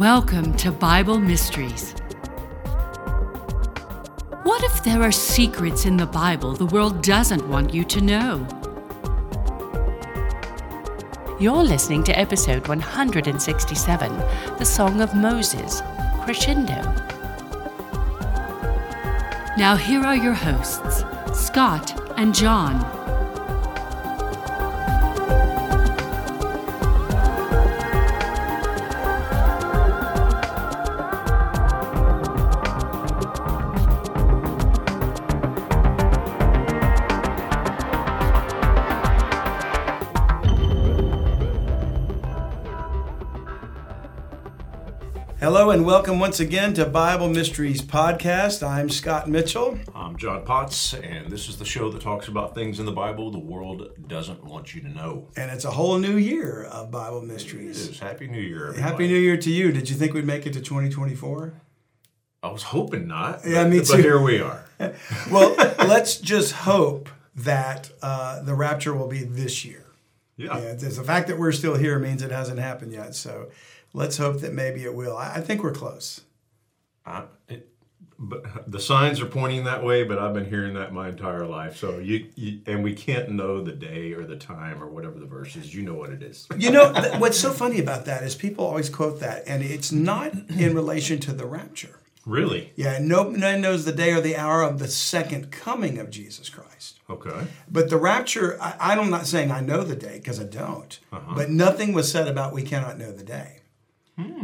Welcome to Bible Mysteries. What if there are secrets in the Bible the world doesn't want you to know? You're listening to episode 167 The Song of Moses, Crescendo. Now, here are your hosts, Scott and John. And welcome once again to Bible Mysteries Podcast. I'm Scott Mitchell. I'm John Potts, and this is the show that talks about things in the Bible the world doesn't want you to know. And it's a whole new year of Bible Mysteries. is Happy New Year, everybody. Happy New Year to you. Did you think we'd make it to 2024? I was hoping not. Yeah, but, me But too. here we are. Well, let's just hope that uh, the rapture will be this year. Yeah. Yeah, it's- the fact that we're still here means it hasn't happened yet. So let's hope that maybe it will. I, I think we're close. I, it, but the signs are pointing that way, but I've been hearing that my entire life. So you, you and we can't know the day or the time or whatever the verse is. You know what it is. You know, th- what's so funny about that is people always quote that, and it's not in relation to the rapture. Really? Yeah, no one knows the day or the hour of the second coming of Jesus Christ. Okay. But the rapture, I, I'm not saying I know the day because I don't. Uh-huh. But nothing was said about we cannot know the day.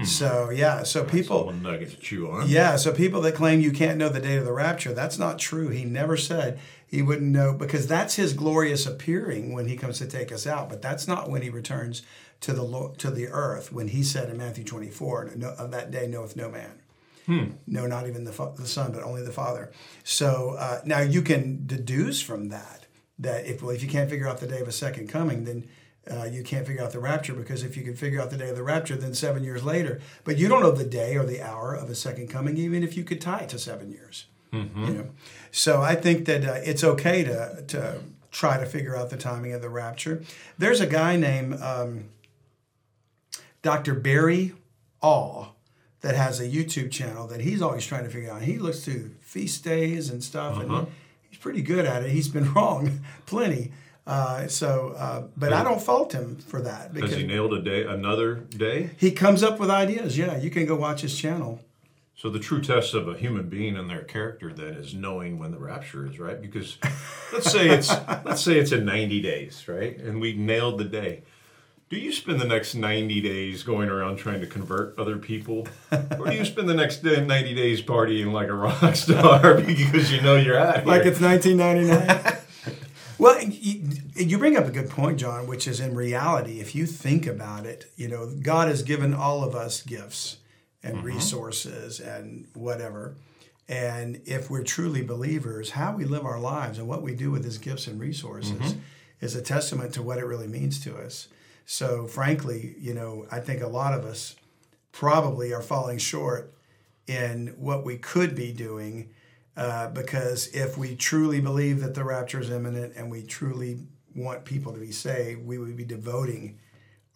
So yeah, so people, One nugget to chew on. yeah, so people that claim you can't know the date of the rapture, that's not true. He never said he wouldn't know because that's his glorious appearing when he comes to take us out. But that's not when he returns to the to the earth. When he said in Matthew 24, no, "Of that day knoweth no man." No, not even the, fa- the Son, but only the Father. So uh, now you can deduce from that that if well, if you can't figure out the day of a second coming, then uh, you can't figure out the rapture because if you can figure out the day of the rapture, then seven years later, but you don't know the day or the hour of a second coming, even if you could tie it to seven years. You know, so I think that uh, it's okay to to try to figure out the timing of the rapture. There's a guy named um, Dr. Barry Awe that has a YouTube channel that he's always trying to figure out. He looks to feast days and stuff, and he's pretty good at it. He's been wrong plenty. Uh, so, uh, but I don't fault him for that because he nailed a day, another day? he comes up with ideas. Yeah, you can go watch his channel. So the true test of a human being and their character then is knowing when the rapture is, right? Because let's say it's let's say it's in 90 days, right? And we nailed the day. Do you spend the next 90 days going around trying to convert other people? Or do you spend the next day- 90 days partying like a rock star because you know you're out here? Like it's 1999. Well, you, you bring up a good point, John, which is in reality, if you think about it, you know, God has given all of us gifts and mm-hmm. resources and whatever. And if we're truly believers, how we live our lives and what we do with his gifts and resources mm-hmm. is a testament to what it really means to us. So, frankly, you know, I think a lot of us probably are falling short in what we could be doing uh, because if we truly believe that the rapture is imminent and we truly want people to be saved, we would be devoting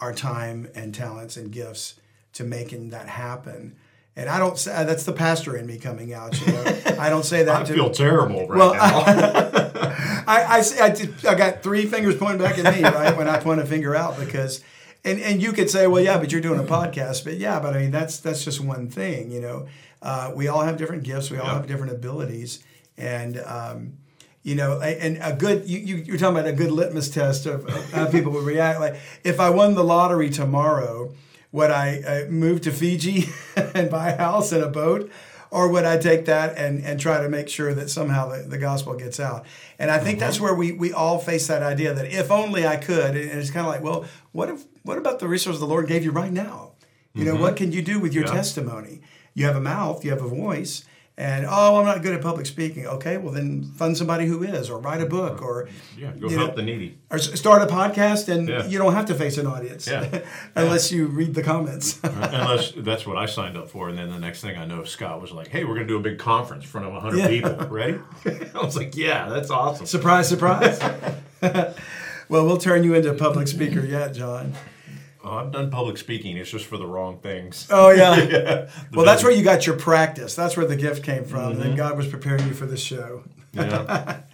our time and talents and gifts to making that happen. And I don't say that's the pastor in me coming out. You know, I don't say that I to feel terrible right Well, now. I, I, say- I, did- I got three fingers pointing back at me, right? When I point a finger out, because, and, and you could say, well, yeah, but you're doing a podcast, but yeah, but I mean, that's that's just one thing, you know. Uh, we all have different gifts, we all Yeah. have different abilities, and um, you know, and a good you, you you're talking about a good litmus test of, of how people would react. Like, if I won the lottery tomorrow, would I uh, move to Fiji and buy a house and a boat? Or would I take that and, and try to make sure that somehow the, the gospel gets out? And I think that's where we, we all face that idea that if only I could, and it's kind of like, well, what if what about the resources the Lord gave you right now? You know, what can you do with your Yeah. testimony? You have a mouth, you have a voice, and oh, I'm not good at public speaking. Okay, well then fund somebody who is, or write a book, or yeah, go help know, the needy. or start a podcast, and Yeah. you don't have to face an audience Yeah. unless you read the comments. Unless that's what I signed up for, and then the next thing I know, Scott was like, "Hey, we're going to do a big conference in front of 100 Yeah. people. Ready?" I was like, "Yeah, that's awesome." surprise, surprise. well, we'll turn you into a public speaker yet, John. Oh, I've done public speaking. It's just for the wrong things. Oh yeah. yeah. well, that's where you got your practice. That's where the gift came from. Mm-hmm. And God was preparing you for this show. Yeah.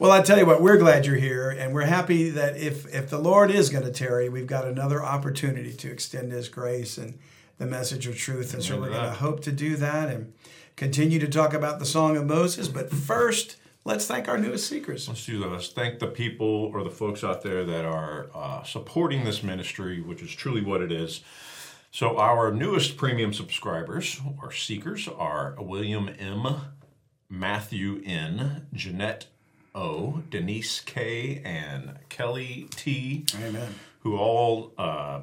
Well, I tell you what, we're glad you're here, and we're happy that if if the Lord is going to tarry, we've got another opportunity to extend His grace and the message of truth, and so we're going to hope to do that and continue to talk about the Song of Moses. But first, let's thank our newest seekers. Let's do that. Let's thank the people or the folks out there that are uh, supporting this ministry, which is truly what it is. So, our newest premium subscribers or seekers are William M., Matthew N., Jeanette O., Denise K., and Kelly T., Amen. who all uh,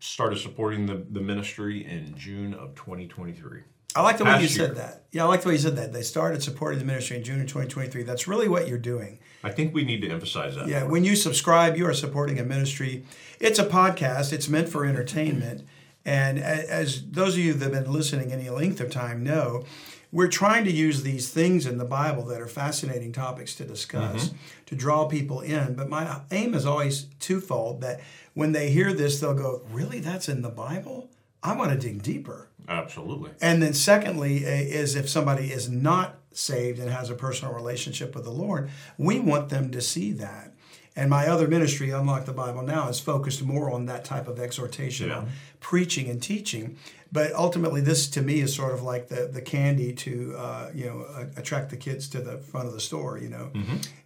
started supporting the, the ministry in June of 2023. I like the way you year. said that. Yeah, I like the way you said that. They started supporting the ministry in June of 2023. That's really what you're doing. I think we need to emphasize that. Yeah, when you subscribe, you are supporting a ministry. It's a podcast, it's meant for entertainment. And as those of you that have been listening any length of time know, we're trying to use these things in the Bible that are fascinating topics to discuss mm-hmm. to draw people in. But my aim is always twofold that when they hear this, they'll go, Really? That's in the Bible? I want to dig deeper. Absolutely. And then, secondly, eh, is if somebody is not saved and has a personal relationship with the Lord, we want them to see that. And my other ministry, Unlock the Bible Now, is focused more on that type of exhortation, Yeah. preaching and teaching. But ultimately, this to me is sort of like the, the candy to uh, you know a- attract the kids to the front of the store, you know,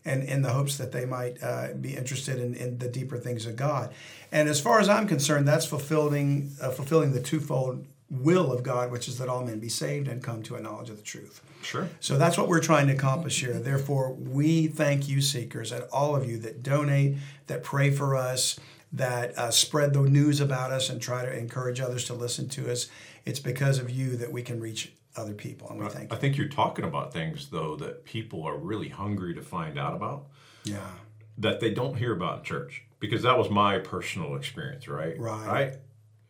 and in the hopes that they might uh, be interested in, in the deeper things of God. And as far as I'm concerned, that's fulfilling uh, fulfilling the twofold will of God, which is that all men be saved and come to a knowledge of the truth. Sure. So that's what we're trying to accomplish here. Therefore, we thank you, seekers, and all of you that donate, that pray for us, that uh, spread the news about us, and try to encourage others to listen to us. It's because of you that we can reach other people, and we thank I you. think you're talking about things though that people are really hungry to find out about Yeah, that they don't hear about in church because that was my personal experience, right? Right. I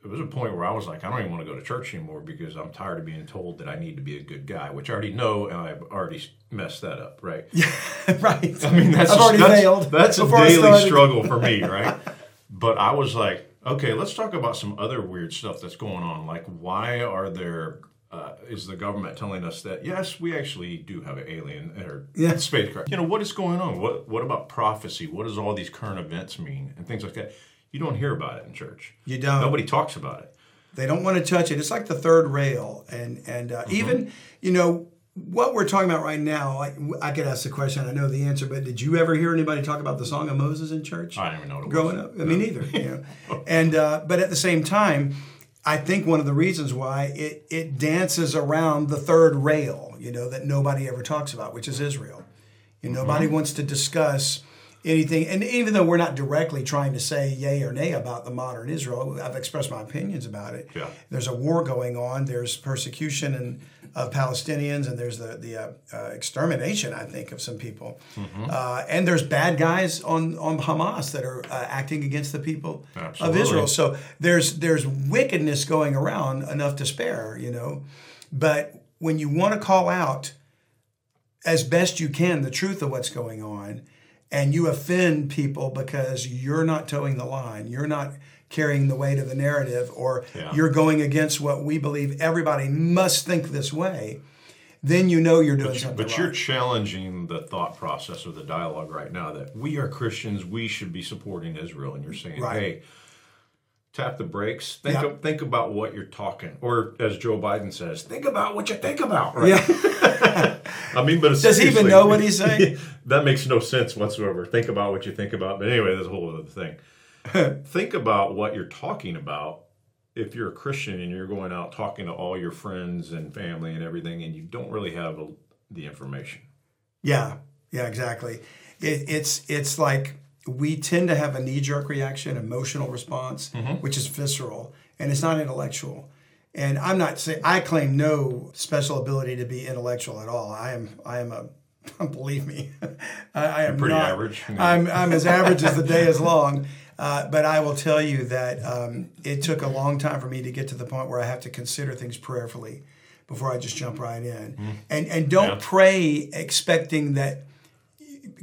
it was a point where I was like, I don't even want to go to church anymore because I'm tired of being told that I need to be a good guy, which I already know and I've already messed that up, right? right. I mean, that's I've already that's, failed That's a daily struggle for me, right? but I was like, okay, let's talk about some other weird stuff that's going on. Like, why are there? Uh, is the government telling us that yes, we actually do have an alien or Yeah. spacecraft? You know, what is going on? What What about prophecy? What does all these current events mean and things like that? You don't hear about it in church. You don't. Nobody talks about it. They don't want to touch it. It's like the third rail, and and uh, even you know what we're talking about right now. Like I could ask the question, I know the answer, but did you ever hear anybody talk about the Song of Moses in church? I don't even know what it growing was. up. I mean, neither. You know, and uh, but at the same time, I think one of the reasons why it it dances around the third rail, you know, that nobody ever talks about, which is Israel. You know, nobody wants to discuss anything, and even though we're not directly trying to say yay or nay about the modern Israel, I've expressed my opinions about it. Yeah. There's a war going on. There's persecution and of Palestinians, and there's the the uh, uh, extermination, I think, of some people. Uh, and there's bad guys on on Hamas that are uh, acting against the people of Israel. So there's there's wickedness going around enough to spare, you know. But when you want to call out as best you can the truth of what's going on, and you offend people because you're not toeing the line, you're not carrying the weight of the narrative, or Yeah. you're going against what we believe everybody must think this way, then you know you're doing But, something but you're challenging the thought process or the dialogue right now that we are Christians, we should be supporting Israel, and you're saying, Right. hey, tap the brakes. Think Yeah. of, think about what you're talking, or as Joe Biden says, think about what you think about. Right? Yeah. I mean, but Does he even know what he's saying? that makes no sense whatsoever. Think about what you think about. But anyway, that's a whole other thing. think about what you're talking about. If you're a Christian and you're going out talking to all your friends and family and everything, and you don't really have a, the information. Yeah, yeah, exactly. It, it's it's like we tend to have a knee jerk reaction, emotional response, which is visceral, and it's not intellectual. And I'm not saying I claim no special ability to be intellectual at all. I am I am a believe me, I, I am pretty not- average. I'm I'm as average as the day is long. Uh, but I will tell you that um, it took a long time for me to get to the point where I have to consider things prayerfully before I just jump right in. And and don't Yeah. pray expecting that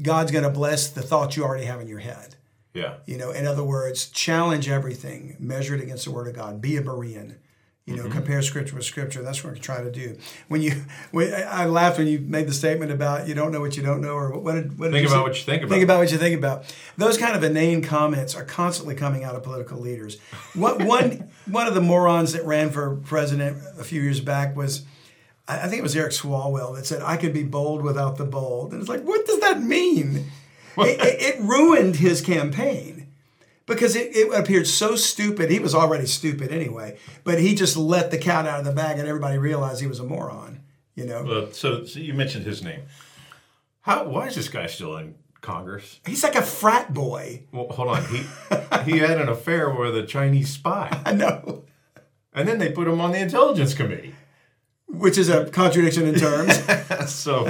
God's going to bless the thoughts you already have in your head. Yeah. You know, in other words, challenge everything, measure it against the Word of God. Be a Berean. You know, mm-hmm. compare Scripture with Scripture. That's what we're trying to do. When you, when, I laughed when you made the statement about you don't know what you don't know, or what did, what did Think you about say? what you think about. Think about what you think about. Those kind of inane comments are constantly coming out of political leaders. What one one of the morons that ran for president a few years back was, I I think it was Eric Swalwell that said, "I could be bold without the bold," and it's like, what does that mean? it, it, it ruined his campaign because it, it appeared so stupid. He was already stupid anyway, but he just let the cat out of the bag, and everybody realized he was a moron. You know, Well, so, so you mentioned his name. How? Why is this guy still in Congress? he's like a frat boy. Well, hold on. He he had an affair with a Chinese spy, I know. and then they put him on the intelligence committee. Which is a contradiction in terms. So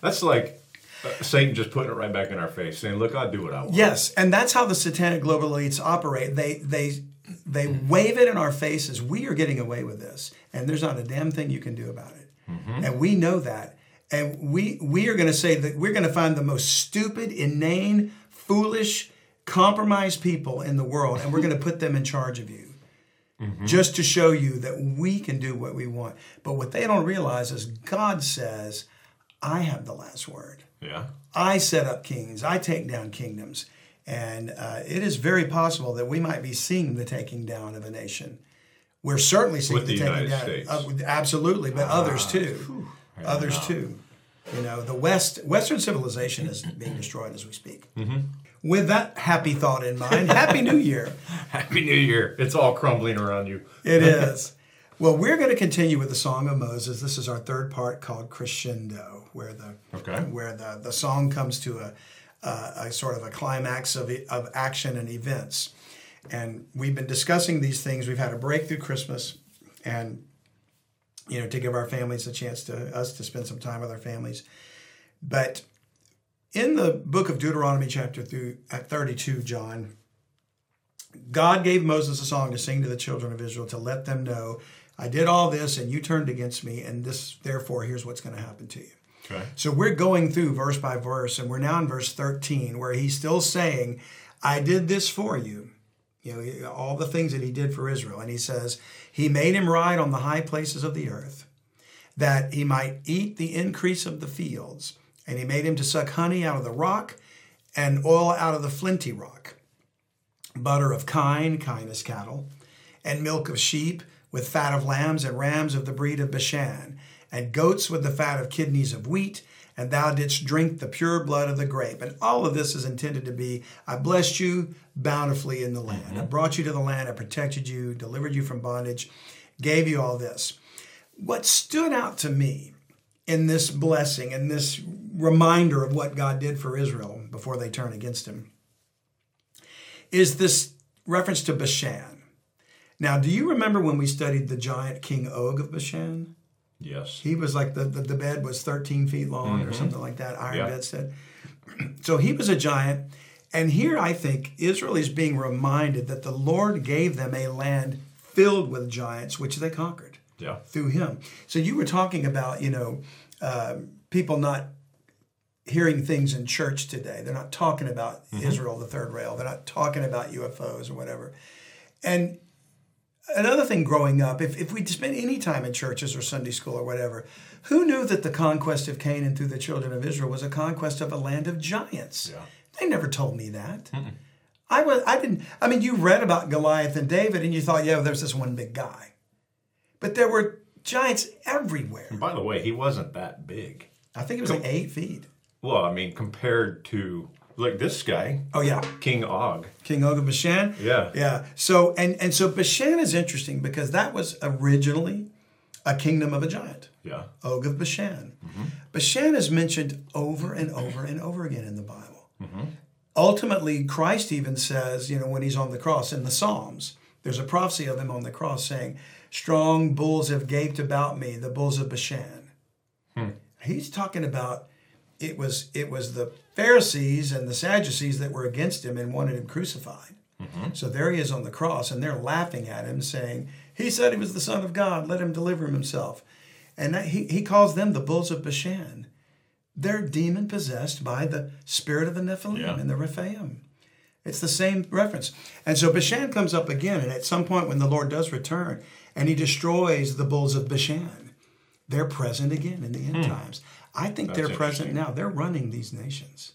that's like uh, Satan just putting it right back in our face, saying, "Look, I'll do what I want." yes, and that's how the satanic global elites operate. They they they wave it in our faces. We are getting away with this, and there's not a damn thing you can do about it. And we know that. And we we are going to say that we're going to find the most stupid, inane, foolish, compromised people in the world, and we're going to put them in charge of you. Just to show you that we can do what we want. But what they don't realize is God says, I have the last word. Yeah. I set up kings. I take down kingdoms. And uh, it is very possible that we might be seeing the taking down of a nation. We're certainly seeing With the, the taking United down. States. Ah, of- absolutely, but others too. Others too. You know, the West, Western civilization is being destroyed as we speak. Mm-hmm. With that happy thought in mind, Happy New Year. Happy New Year! It's all crumbling around you. It is. Well, we're going to continue with the Song of Moses. This is our third part called Crescendo, where the Okay. where the, the song comes to a, a, a sort of a climax of, of action and events. And we've been discussing these things. We've had a break through Christmas, and you know, to give our families a chance to us to spend some time with our families. But in the book of Deuteronomy, chapter through at 32, John, God gave Moses a song to sing to the children of Israel to let them know, I did all this and you turned against me, and this, therefore, here's what's going to happen to you. Okay. So we're going through verse by verse, and we're now in verse 13, where he's still saying, I did this for you. You know, all the things that he did for Israel. And he says, He made him ride on the high places of the earth, that he might eat the increase of the fields. And he made him to suck honey out of the rock and oil out of the flinty rock, butter of kine, kine is cattle, and milk of sheep, with fat of lambs and rams of the breed of Bashan, and goats with the fat of kidneys of wheat, and thou didst drink the pure blood of the grape. And all of this is intended to be I blessed you bountifully in the land. I mm-hmm. brought you to the land, I protected you, delivered you from bondage, gave you all this. What stood out to me in this blessing in this reminder of what God did for Israel before they turn against him is this reference to Bashan. Now, do you remember when we studied the giant King Og of Bashan? Yes. He was like the, the, the bed was 13 feet long or something like that, iron Yeah. bedstead. So he was a giant. And here I think Israel is being reminded that the Lord gave them a land filled with giants, which they conquered Yeah. through him. So you were talking about, you know, uh, people not hearing things in church today. They're not talking about mm-hmm. Israel, the third rail. They're not talking about UFOs or whatever. And another thing growing up, if, if we'd spent any time in churches or Sunday school or whatever, who knew that the conquest of Canaan through the children of Israel was a conquest of a land of giants? Yeah. They never told me that. I was I didn't I mean you read about Goliath and David and you thought, yeah, there's this one big guy. But there were giants everywhere. And by the way, he wasn't that big. I think it was like eight feet. Well, I mean, compared to like this guy, Oh yeah. King Og. King Og of Bashan. Yeah. Yeah. So and and so Bashan is interesting because that was originally a kingdom of a giant. Yeah. Og of Bashan. Mm-hmm. Bashan is mentioned over and over and over again in the Bible. Mm-hmm. Ultimately, Christ even says, you know, when he's on the cross in the Psalms, there's a prophecy of him on the cross saying, Strong bulls have gaped about me, the bulls of Bashan. Hmm. He's talking about it was it was the Pharisees and the Sadducees that were against him and wanted him crucified. Mm-hmm. So there he is on the cross, and they're laughing at him, saying, He said he was the Son of God, let him deliver himself. And that, he, he calls them the bulls of Bashan. They're demon possessed by the spirit of the Nephilim Yeah. and the Rephaim. It's the same reference. And so Bashan comes up again, and at some point when the Lord does return and he destroys the bulls of Bashan, they're present again in the end hmm. times. I think That's they're present now. They're running these nations.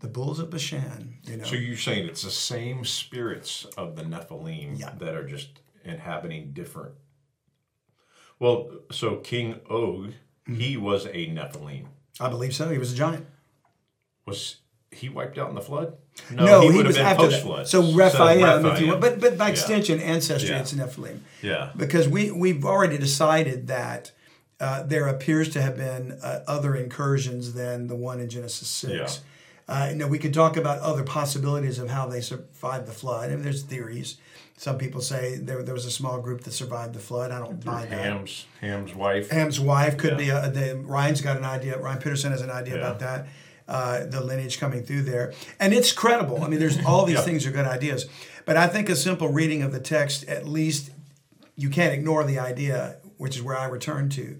The bulls of Bashan, you know. So you're saying it's the same spirits of the Nephilim Yeah. that are just inhabiting different. Well, so King Og, he Mm-hmm. was a Nephilim. I believe so. He was a giant. Was he wiped out in the flood? No, he, would have was been after that. post-flood. So Rephaim, if you want, but but by Yeah. extension, ancestry, Yeah. it's Nephilim. Yeah. because we we've already decided that uh, there appears to have been uh, other incursions than the one in Genesis six. Uh, you know, we could talk about other possibilities of how they survived the flood, and there's theories. Some people say there, there was a small group that survived the flood. I don't buy that. Ham's Ham's wife. Ham's wife could Yeah. be a, the, Ryan's got an idea. Ryan Pitterson has an idea Yeah. about that. Uh, the lineage coming through there, and it's credible. I mean, there's all these Yeah. things are good ideas, but I think a simple reading of the text, at least, you can't ignore the idea, which is where I return to,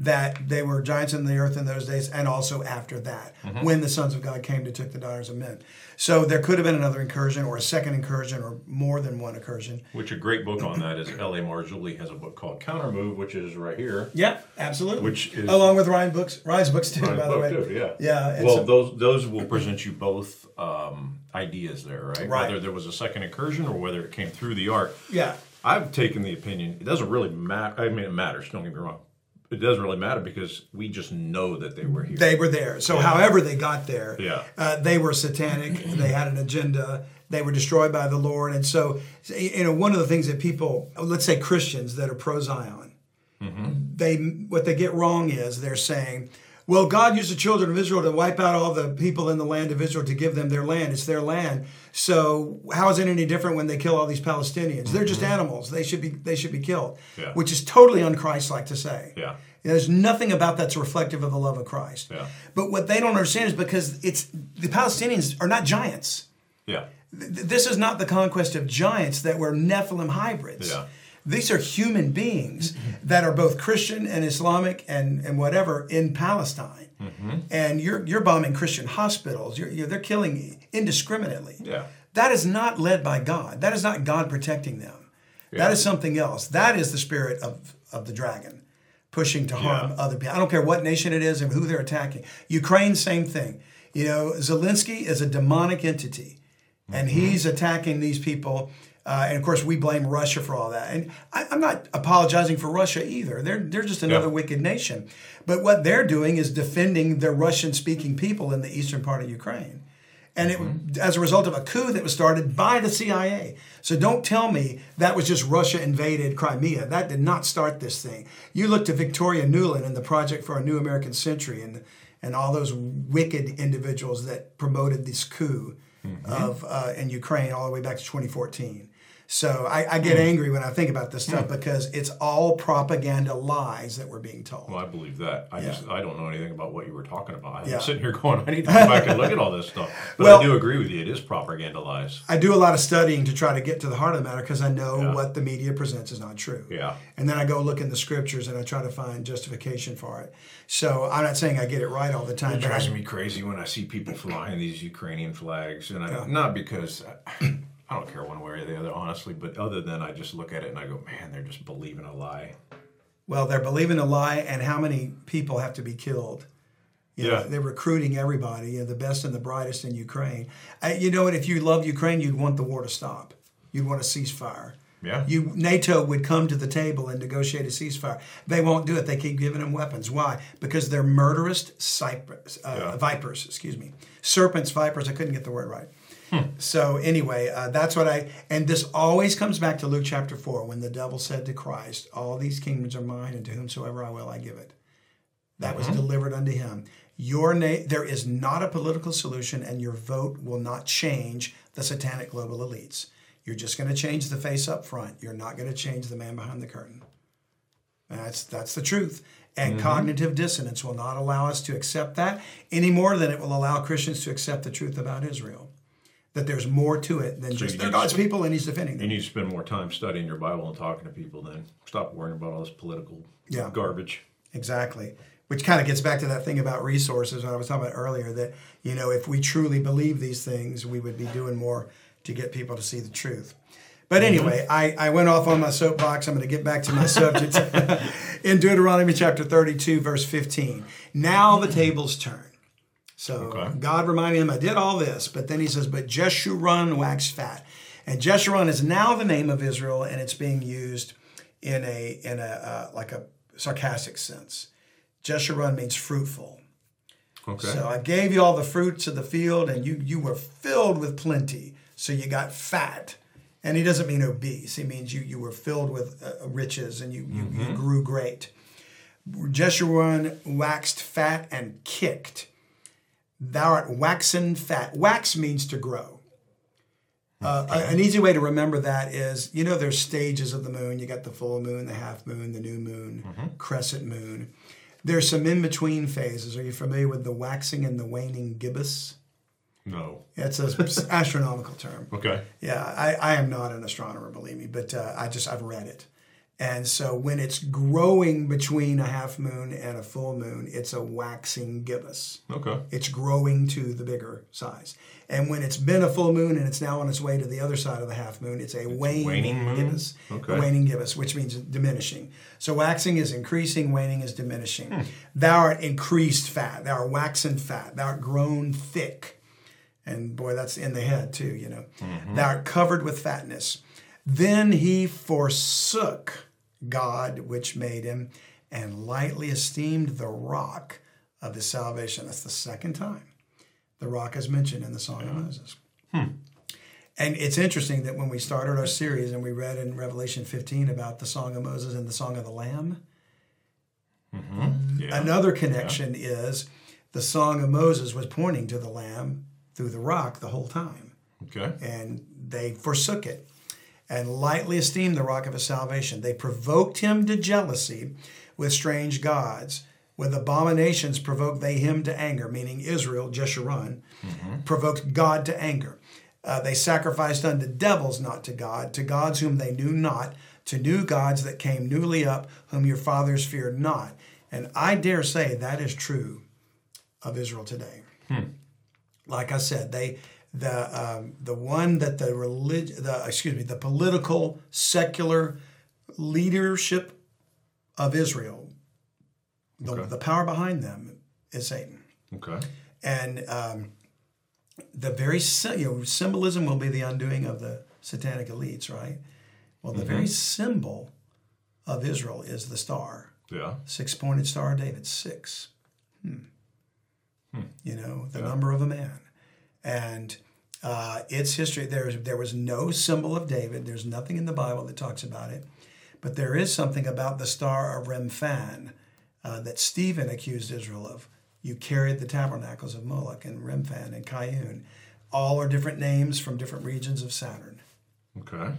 that they were giants in the earth in those days, and also after that, Mm-hmm. when the sons of God came to took the daughters of men. So there could have been another incursion, or a second incursion, or more than one incursion. Which a great book on that is L.A. Marzulli has a book called Counter Move, which is right here. Yeah, absolutely. Which is- along with Ryan books, Ryan's books too, Ryan's by the way. too, yeah. Yeah. Well, so- those those will present you both um, ideas there, right? Right. Whether there was a second incursion or whether it came through the ark. yeah. I've taken the opinion it doesn't really matter. I mean, it matters. Don't get me wrong. It doesn't really matter because we just know that they were here. They were there. So, however they got there, Yeah. uh, they were satanic. they had an agenda. They were destroyed by the Lord. And so, you know, one of the things that people, let's say Christians that are pro Zion, they what they get wrong is they're saying, well, God used the children of Israel to wipe out all the people in the land of Israel to give them their land. It's their land. So how is it any different when they kill all these Palestinians? They're just animals. They should be they should be killed. Yeah. Which is totally unchristlike to say. Yeah. There's nothing about that's reflective of the love of Christ. Yeah. But what they don't understand is because it's the Palestinians are not giants. Yeah. Th- This is not the conquest of giants that were Nephilim hybrids. Yeah. These are human beings that are both Christian and Islamic and, and whatever in Palestine. And you're, you're bombing Christian hospitals. You're, you're, they're killing indiscriminately. Yeah. That is not led by God. That is not God protecting them. That Yeah. is something else. That is the spirit of, of the dragon pushing to harm Yeah. other people. I don't care what nation it is and who they're attacking. Ukraine, same thing. You know, Zelensky is a demonic entity, and Mm-hmm. he's attacking these people. Uh, and of course, we blame Russia for all that. And I, I'm not apologizing for Russia either. They're they're just another Yeah. wicked nation. But what they're doing is defending the Russian-speaking people in the eastern part of Ukraine and it as a result of a coup that was started by the CIA. So don't tell me that was just Russia invaded Crimea. That did not start this thing. You look to Victoria Nuland and the Project for a New American Century and and all those wicked individuals that promoted this coup of uh, in Ukraine all the way back to 2014. So I, I get hmm. angry when I think about this stuff hmm. because it's all propaganda lies that we're being told. Well, I believe that. I just I don't know anything about what you were talking about. I'm Yeah. sitting here going, I need to go back and look at all this stuff. But Well- I do agree with you. It is propaganda lies. I do a lot of studying to try to get to the heart of the matter because I know Yeah. what the media presents is not true. Yeah. And then I go look in the scriptures and I try to find justification for it. So I'm not saying I get it right all the time. It I- drives me crazy when I see people flying these Ukrainian flags, and I, not because I don't care one way or the other, honestly, but other than I just look at it and I go, man, they're just believing a lie. well, they're believing a lie, and how many people have to be killed? You know, Yeah. they're recruiting everybody, you know, the best and the brightest in Ukraine. I, you know what? If you love Ukraine, you'd want the war to stop. You'd want a ceasefire. Yeah. You NATO would come to the table and negotiate a ceasefire. They won't do it. They keep giving them weapons. Why? Because they're murderous cypers, uh, Yeah. vipers. Excuse me, serpents, vipers. I couldn't get the word right. Hmm. So anyway, uh, that's what I. And this always comes back to Luke chapter four, when the devil said to Christ, "All these kingdoms are mine, and to whomsoever I will, I give it." That was Mm-hmm. delivered unto him. Your name, there is not a political solution, and your vote will not change the satanic global elites. You're just going to change the face up front. You're not going to change the man behind the curtain. That's that's the truth. And Mm-hmm. cognitive dissonance will not allow us to accept that any more than it will allow Christians to accept the truth about Israel. That there's more to it than just they're God's people and He's defending them. You need to spend more time studying your Bible and talking to people then. Stop worrying about all this political Yeah. garbage. Exactly. which kind of gets back to that thing about resources I was talking about earlier. That you know, if we truly believe these things, we would be doing more to get people to see the truth. But mm-hmm. anyway, I, I went off on my soapbox. I'm going to get back to my subject in Deuteronomy chapter 32, verse 15. Now the tables turn. So Okay. God reminded him, I did all this, but then he says, but Jeshurun waxed fat. And Jeshurun is now the name of Israel, and it's being used in a in a uh, like a sarcastic sense. Jeshurun means fruitful. Okay. So I gave you all the fruits of the field, and you you were filled with plenty. So you got fat, and he doesn't mean obese. He means you you were filled with uh, riches, and you you, you grew great. Jeshurun waxed fat and kicked. Thou art waxen fat. Wax means to grow. Uh, an easy way to remember that is, you know, there's stages of the moon. You got the full moon, the half moon, the new moon, crescent moon. There's some in between phases. Are you familiar with the waxing and the waning gibbous? no. It's an astronomical term. Okay. Yeah, I, I am not an astronomer, believe me, but uh, I just I've read it. And so when it's growing between a half moon and a full moon, it's a waxing gibbous. Okay. It's growing to the bigger size. And when it's been a full moon and it's now on its way to the other side of the half moon, it's a waning, waning moon? gibbous. Okay. A waning gibbous, which means diminishing. So waxing is increasing, waning is diminishing. Hmm. Thou art increased fat. Thou art waxen fat. Thou art grown thick. And boy, that's in the head too, you know. Mm-hmm. Thou art covered with fatness. Then he forsook God which made him and lightly esteemed the rock of his salvation. That's the second time the rock is mentioned in the Song of Moses. Hmm. And it's interesting that when we started our series and we read in Revelation 15 about the Song of Moses and the Song of the Lamb, Yeah. Another connection is the Song of Moses was pointing to the Lamb through the rock the whole time, Okay. and they forsook it and lightly esteemed the rock of his salvation. They provoked him to jealousy with strange gods. With abominations provoked they him to anger, meaning Israel, Jeshurun, provoked God to anger. Uh, they sacrificed unto devils, not to God, to gods whom they knew not, to new gods that came newly up, whom your fathers feared not. And I dare say that is true of Israel today. Like I said, they the um, the one that the relig- the excuse me the political secular leadership of Israel, the, Okay. the power behind them is Satan Okay. and um, the very you know, symbolism will be the undoing of the satanic elites, right? Well, the very symbol of Israel is the star, Yeah. six-pointed star of David, six. Hmm. You know, the number of a man, and uh, its history. There, there was no symbol of David. There's nothing in the Bible that talks about it, but there is something about the star of Remphan uh, that Stephen accused Israel of. You carried the tabernacles of Moloch and Remphan and Chiun. All are different names from different regions of Saturn. Okay.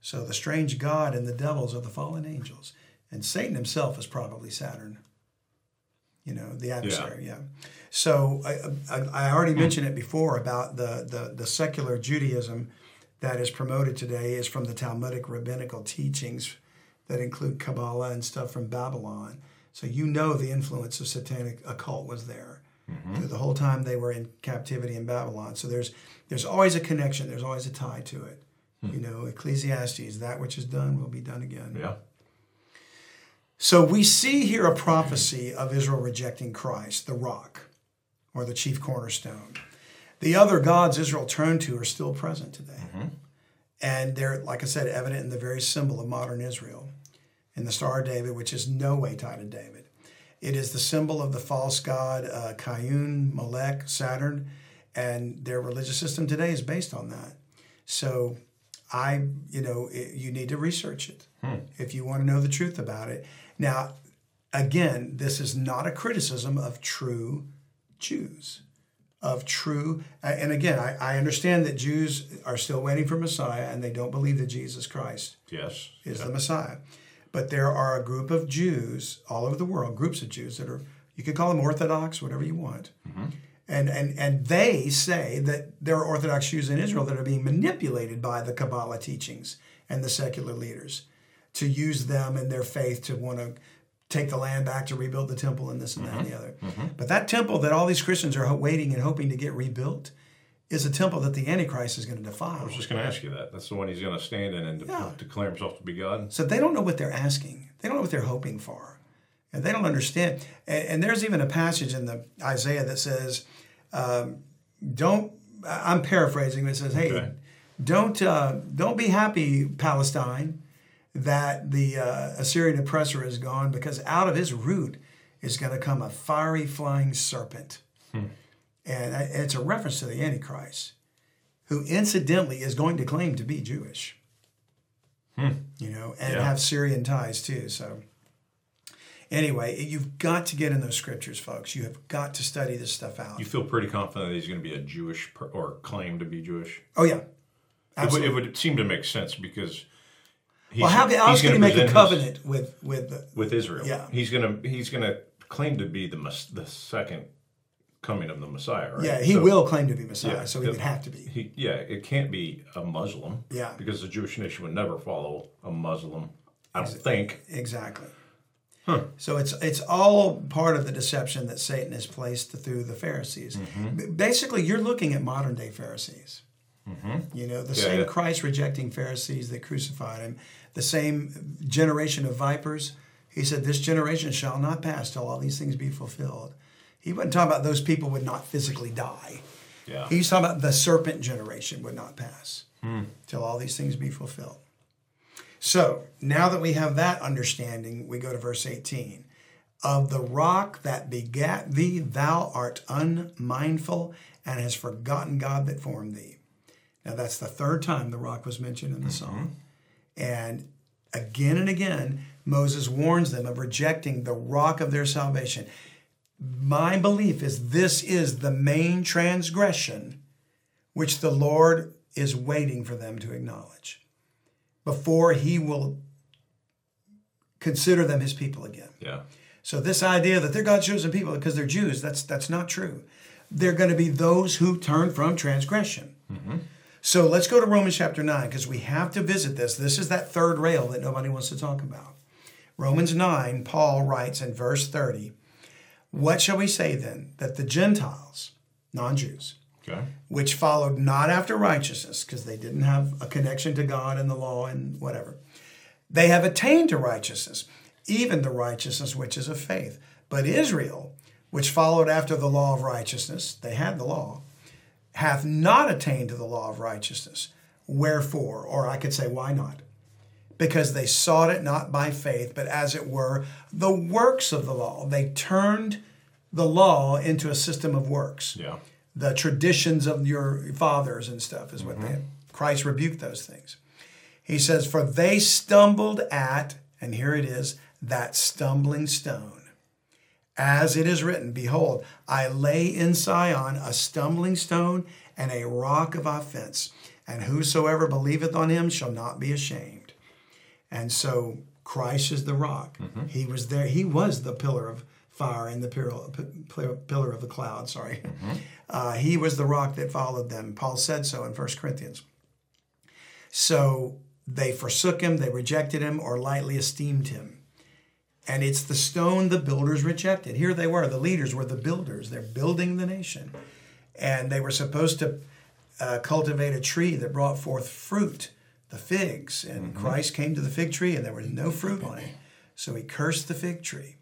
So the strange god and the devils are the fallen angels. And Satan himself is probably Saturn. You know, the adversary, yeah. So I, I, I already hmm. mentioned it before about the, the, the secular Judaism that is promoted today is from the Talmudic rabbinical teachings that include Kabbalah and stuff from Babylon. So you know the influence of satanic occult was there mm-hmm. through the whole time they were in captivity in Babylon. So there's there's always a connection. There's always a tie to it. Hmm. You know, Ecclesiastes, that which is done will be done again. Yeah. So we see here a prophecy of Israel rejecting Christ, the rock, or the chief cornerstone. The other gods Israel turned to are still present today. And they're, like I said, evident in the very symbol of modern Israel, in the Star of David, which is no way tied to David. It is the symbol of the false god uh, Chiun, Molech, Saturn, and their religious system today is based on that. So I, you know, it, you need to research it if you want to know the truth about it. Now, again, this is not a criticism of true Jews, of true, uh, and again, I, I understand that Jews are still waiting for Messiah and they don't believe that Jesus Christ Yes. is Yeah. the Messiah. But there are a group of Jews all over the world, groups of Jews that are, you could call them Orthodox, whatever you want. Mm-hmm. And, and, and they say that there are Orthodox Jews in Israel that are being manipulated by the Kabbalah teachings and the secular leaders to use them and their faith to want to take the land back to rebuild the temple and this and that and the other. But that temple that all these Christians are waiting and hoping to get rebuilt is a temple that the Antichrist is going to defile. I was just going to ask you that. That's the one he's going to stand in and de- Yeah. declare himself to be God. So they don't know what they're asking. They don't know what they're hoping for. And they don't understand. And, and there's even a passage in the Isaiah that says, um, don't, I'm paraphrasing, but it says, hey, Okay. don't, uh, don't be happy, Palestine, that the uh, Assyrian oppressor is gone, because out of his root is going to come a fiery flying serpent. And it's a reference to the Antichrist, who incidentally is going to claim to be Jewish you know, and Yeah. have Syrian ties too. So, anyway, you've got to get in those scriptures, folks. You have got to study this stuff out. You feel pretty confident that he's going to be a Jewish per- or claim to be Jewish? oh yeah, It would, absolutely. it would seem to make sense because well, how, else he's can he gonna make a present his- covenant with with the, with Israel. Yeah. he's gonna he's gonna claim to be the the second coming of the Messiah. Right? yeah? He So- will claim to be Messiah, yeah, so he would have to be. He, yeah, it can't be a Muslim. Yeah. because the Jewish nation would never follow a Muslim. I don't think. Exactly. So it's it's all part of the deception that Satan has placed through the Pharisees. Mm-hmm. Basically, you're looking at modern day Pharisees. You know, the same yeah. Christ rejecting Pharisees that crucified him, the same generation of vipers. He said, "This generation shall not pass till all these things be fulfilled." He wasn't talking about those people would not physically die. Yeah, He's talking about the serpent generation would not pass hmm. till all these things be fulfilled. So now that we have that understanding, we go to verse 18. Of the rock that begat thee, thou art unmindful and has forgotten God that formed thee. Now that's the third time the rock was mentioned in the mm-hmm. song. And again and again, Moses warns them of rejecting the rock of their salvation. My belief is this is the main transgression which the Lord is waiting for them to acknowledge before he will consider them his people again. yeah. So this idea that they're God's chosen people because they're Jews, that's that's not true. They're going to be those who turn from transgression. Mm-hmm. So let's go to Romans chapter 9 because we have to visit this. This is that third rail that nobody wants to talk about. Romans 9, Paul writes in verse 30, What shall we say then? That the Gentiles, non Jews, Okay. which followed not after righteousness, because they didn't have a connection to God and the law and whatever. They have attained to righteousness, even the righteousness which is of faith. But Israel, which followed after the law of righteousness, they had the law, hath not attained to the law of righteousness. Wherefore, or I could say, why not? Because they sought it not by faith, but as it were, the works of the law. They turned the law into a system of works Yeah. the traditions of your fathers and stuff is what Mm-hmm. they Christ rebuked those things. He says, For they stumbled at, and here it is, that stumbling stone. As it is written, Behold, I lay in Sion a stumbling stone and a rock of offense, and whosoever believeth on him shall not be ashamed. And so Christ is the rock. He was there. He was the pillar of fire and the pillar, of the cloud. Sorry. Uh, he was the rock that followed them. Paul said so in 1 Corinthians. So they forsook him, they rejected him, or lightly esteemed him. And it's the stone the builders rejected. Here they were, the leaders were the builders. They're building the nation. And they were supposed to uh, cultivate a tree that brought forth fruit, the figs. And mm-hmm. Christ came to the fig tree and there was no fruit on it. So he cursed the fig tree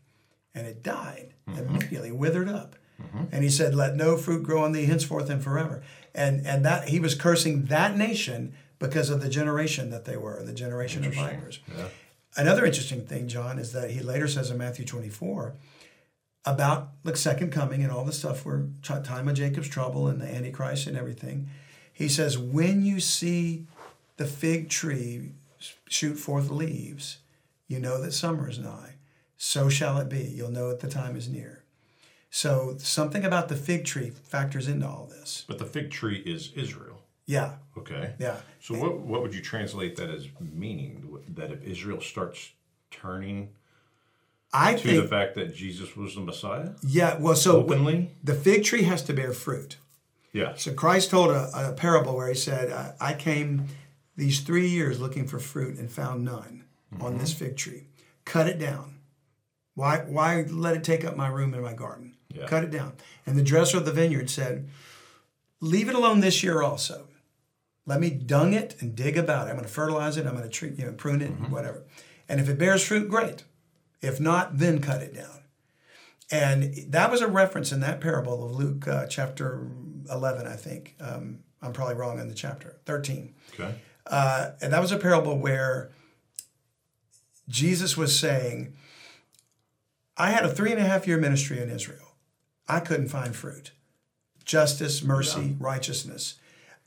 and it died mm-hmm. immediately, withered up. Mm-hmm. And he said, Let no fruit grow on thee henceforth and forever. And and that he was cursing that nation because of the generation that they were, the generation of vipers. Yeah. Another interesting thing, John, is that he later says in Matthew 24 about the second coming and all the stuff where time of Jacob's trouble and the Antichrist and everything. He says, when you see the fig tree shoot forth leaves, you know that summer is nigh. So shall it be. You'll know that the time is near. So something about the fig tree factors into all this. But the fig tree is Israel. Yeah, Okay. yeah. So what what would you translate that as meaning? That if Israel starts turning I to think, the fact that Jesus was the Messiah yeah, well, so openly? the fig tree has to bear fruit. Yeah. So Christ told a, a parable where he said, I, I came these three years looking for fruit and found none on mm-hmm. this fig tree. Cut it down. Why, why let it take up my room in my garden? Yeah. Cut it down. And the dresser of the vineyard said, Leave it alone this year also. Let me dung it and dig about it. I'm going to fertilize it. I'm going to treat, you know, prune it, whatever. And if it bears fruit, great. If not, then cut it down. And that was a reference in that parable of Luke uh, chapter 11, I think. Um, I'm probably wrong on the chapter, 13. Okay. Uh, and that was a parable where Jesus was saying, I had a three and a half year ministry in Israel. I couldn't find fruit. Justice, mercy, righteousness.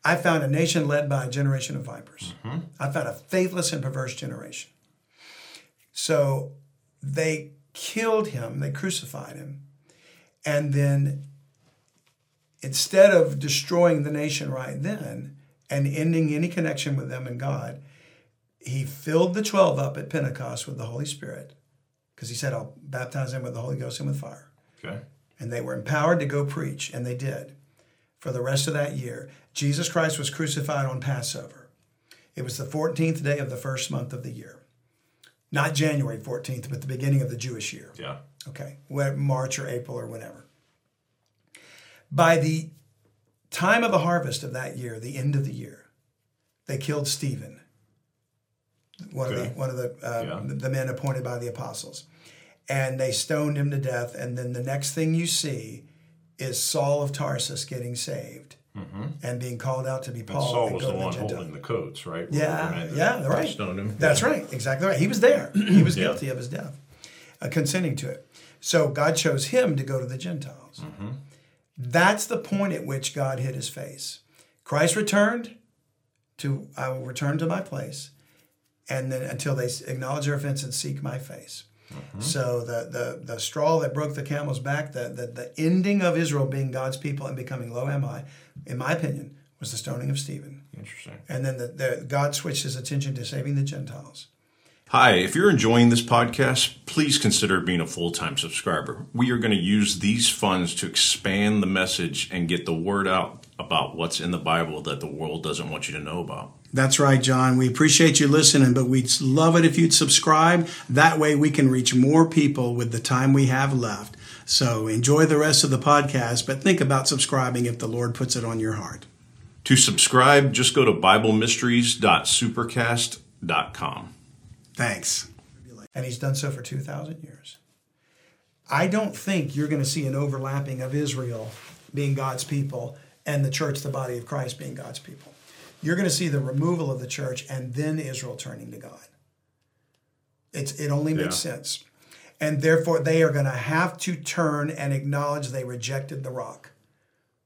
I found a nation led by a generation of vipers. Mm-hmm. I found a faithless and perverse generation. So they killed him, they crucified him, and then instead of destroying the nation right then and ending any connection with them and God, he filled the 12 up at Pentecost with the Holy Spirit because he said, I'll baptize them with the Holy Ghost and with fire. Okay. And they were empowered to go preach, and they did for the rest of that year. Jesus Christ was crucified on Passover. It was the 14th day of the first month of the year. Not January 14th, but the beginning of the Jewish year. Yeah. Okay, March or April or whatever. By the time of the harvest of that year, the end of the year, they killed Stephen, one of the one of the uh, Yeah. the- the men appointed by the apostles, and they stoned him to death. And then the next thing you see is Saul of Tarsus getting saved and being called out to be Paul. Mm-hmm. Saul and was the one Gentiles. holding the coats, right? Yeah, yeah, they right. Stoned him. That's right, exactly right. He was there. He was Yeah. guilty of his death, uh, consenting to it. So God chose him to go to the Gentiles. Mm-hmm. That's the point at which God hid his face. Christ returned to, I will return to my place, and then until they acknowledge their offense and seek my face. Mm-hmm. So the, the the straw that broke the camel's back, the, the the ending of Israel being God's people and becoming Lo-ammi, in my opinion, was the stoning of Stephen. Interesting. And then the, the, God switched his attention to saving the Gentiles. Hi, if you're enjoying this podcast, please consider being a full time subscriber. We are going to use these funds to expand the message and get the word out about what's in the Bible that the world doesn't want you to know about. That's right, John. We appreciate you listening, but we'd love it if you'd subscribe. That way we can reach more people with the time we have left. So enjoy the rest of the podcast, but think about subscribing if the Lord puts it on your heart. To subscribe, just go to BibleMysteries.supercast.com. Thanks. And he's done so for 2,000 years. I don't think you're going to see an overlapping of Israel being God's people and the church, the body of Christ, being God's people. You're going to see the removal of the church and then Israel turning to God. It's, it only makes Yeah. sense. And therefore, they are going to have to turn and acknowledge they rejected the rock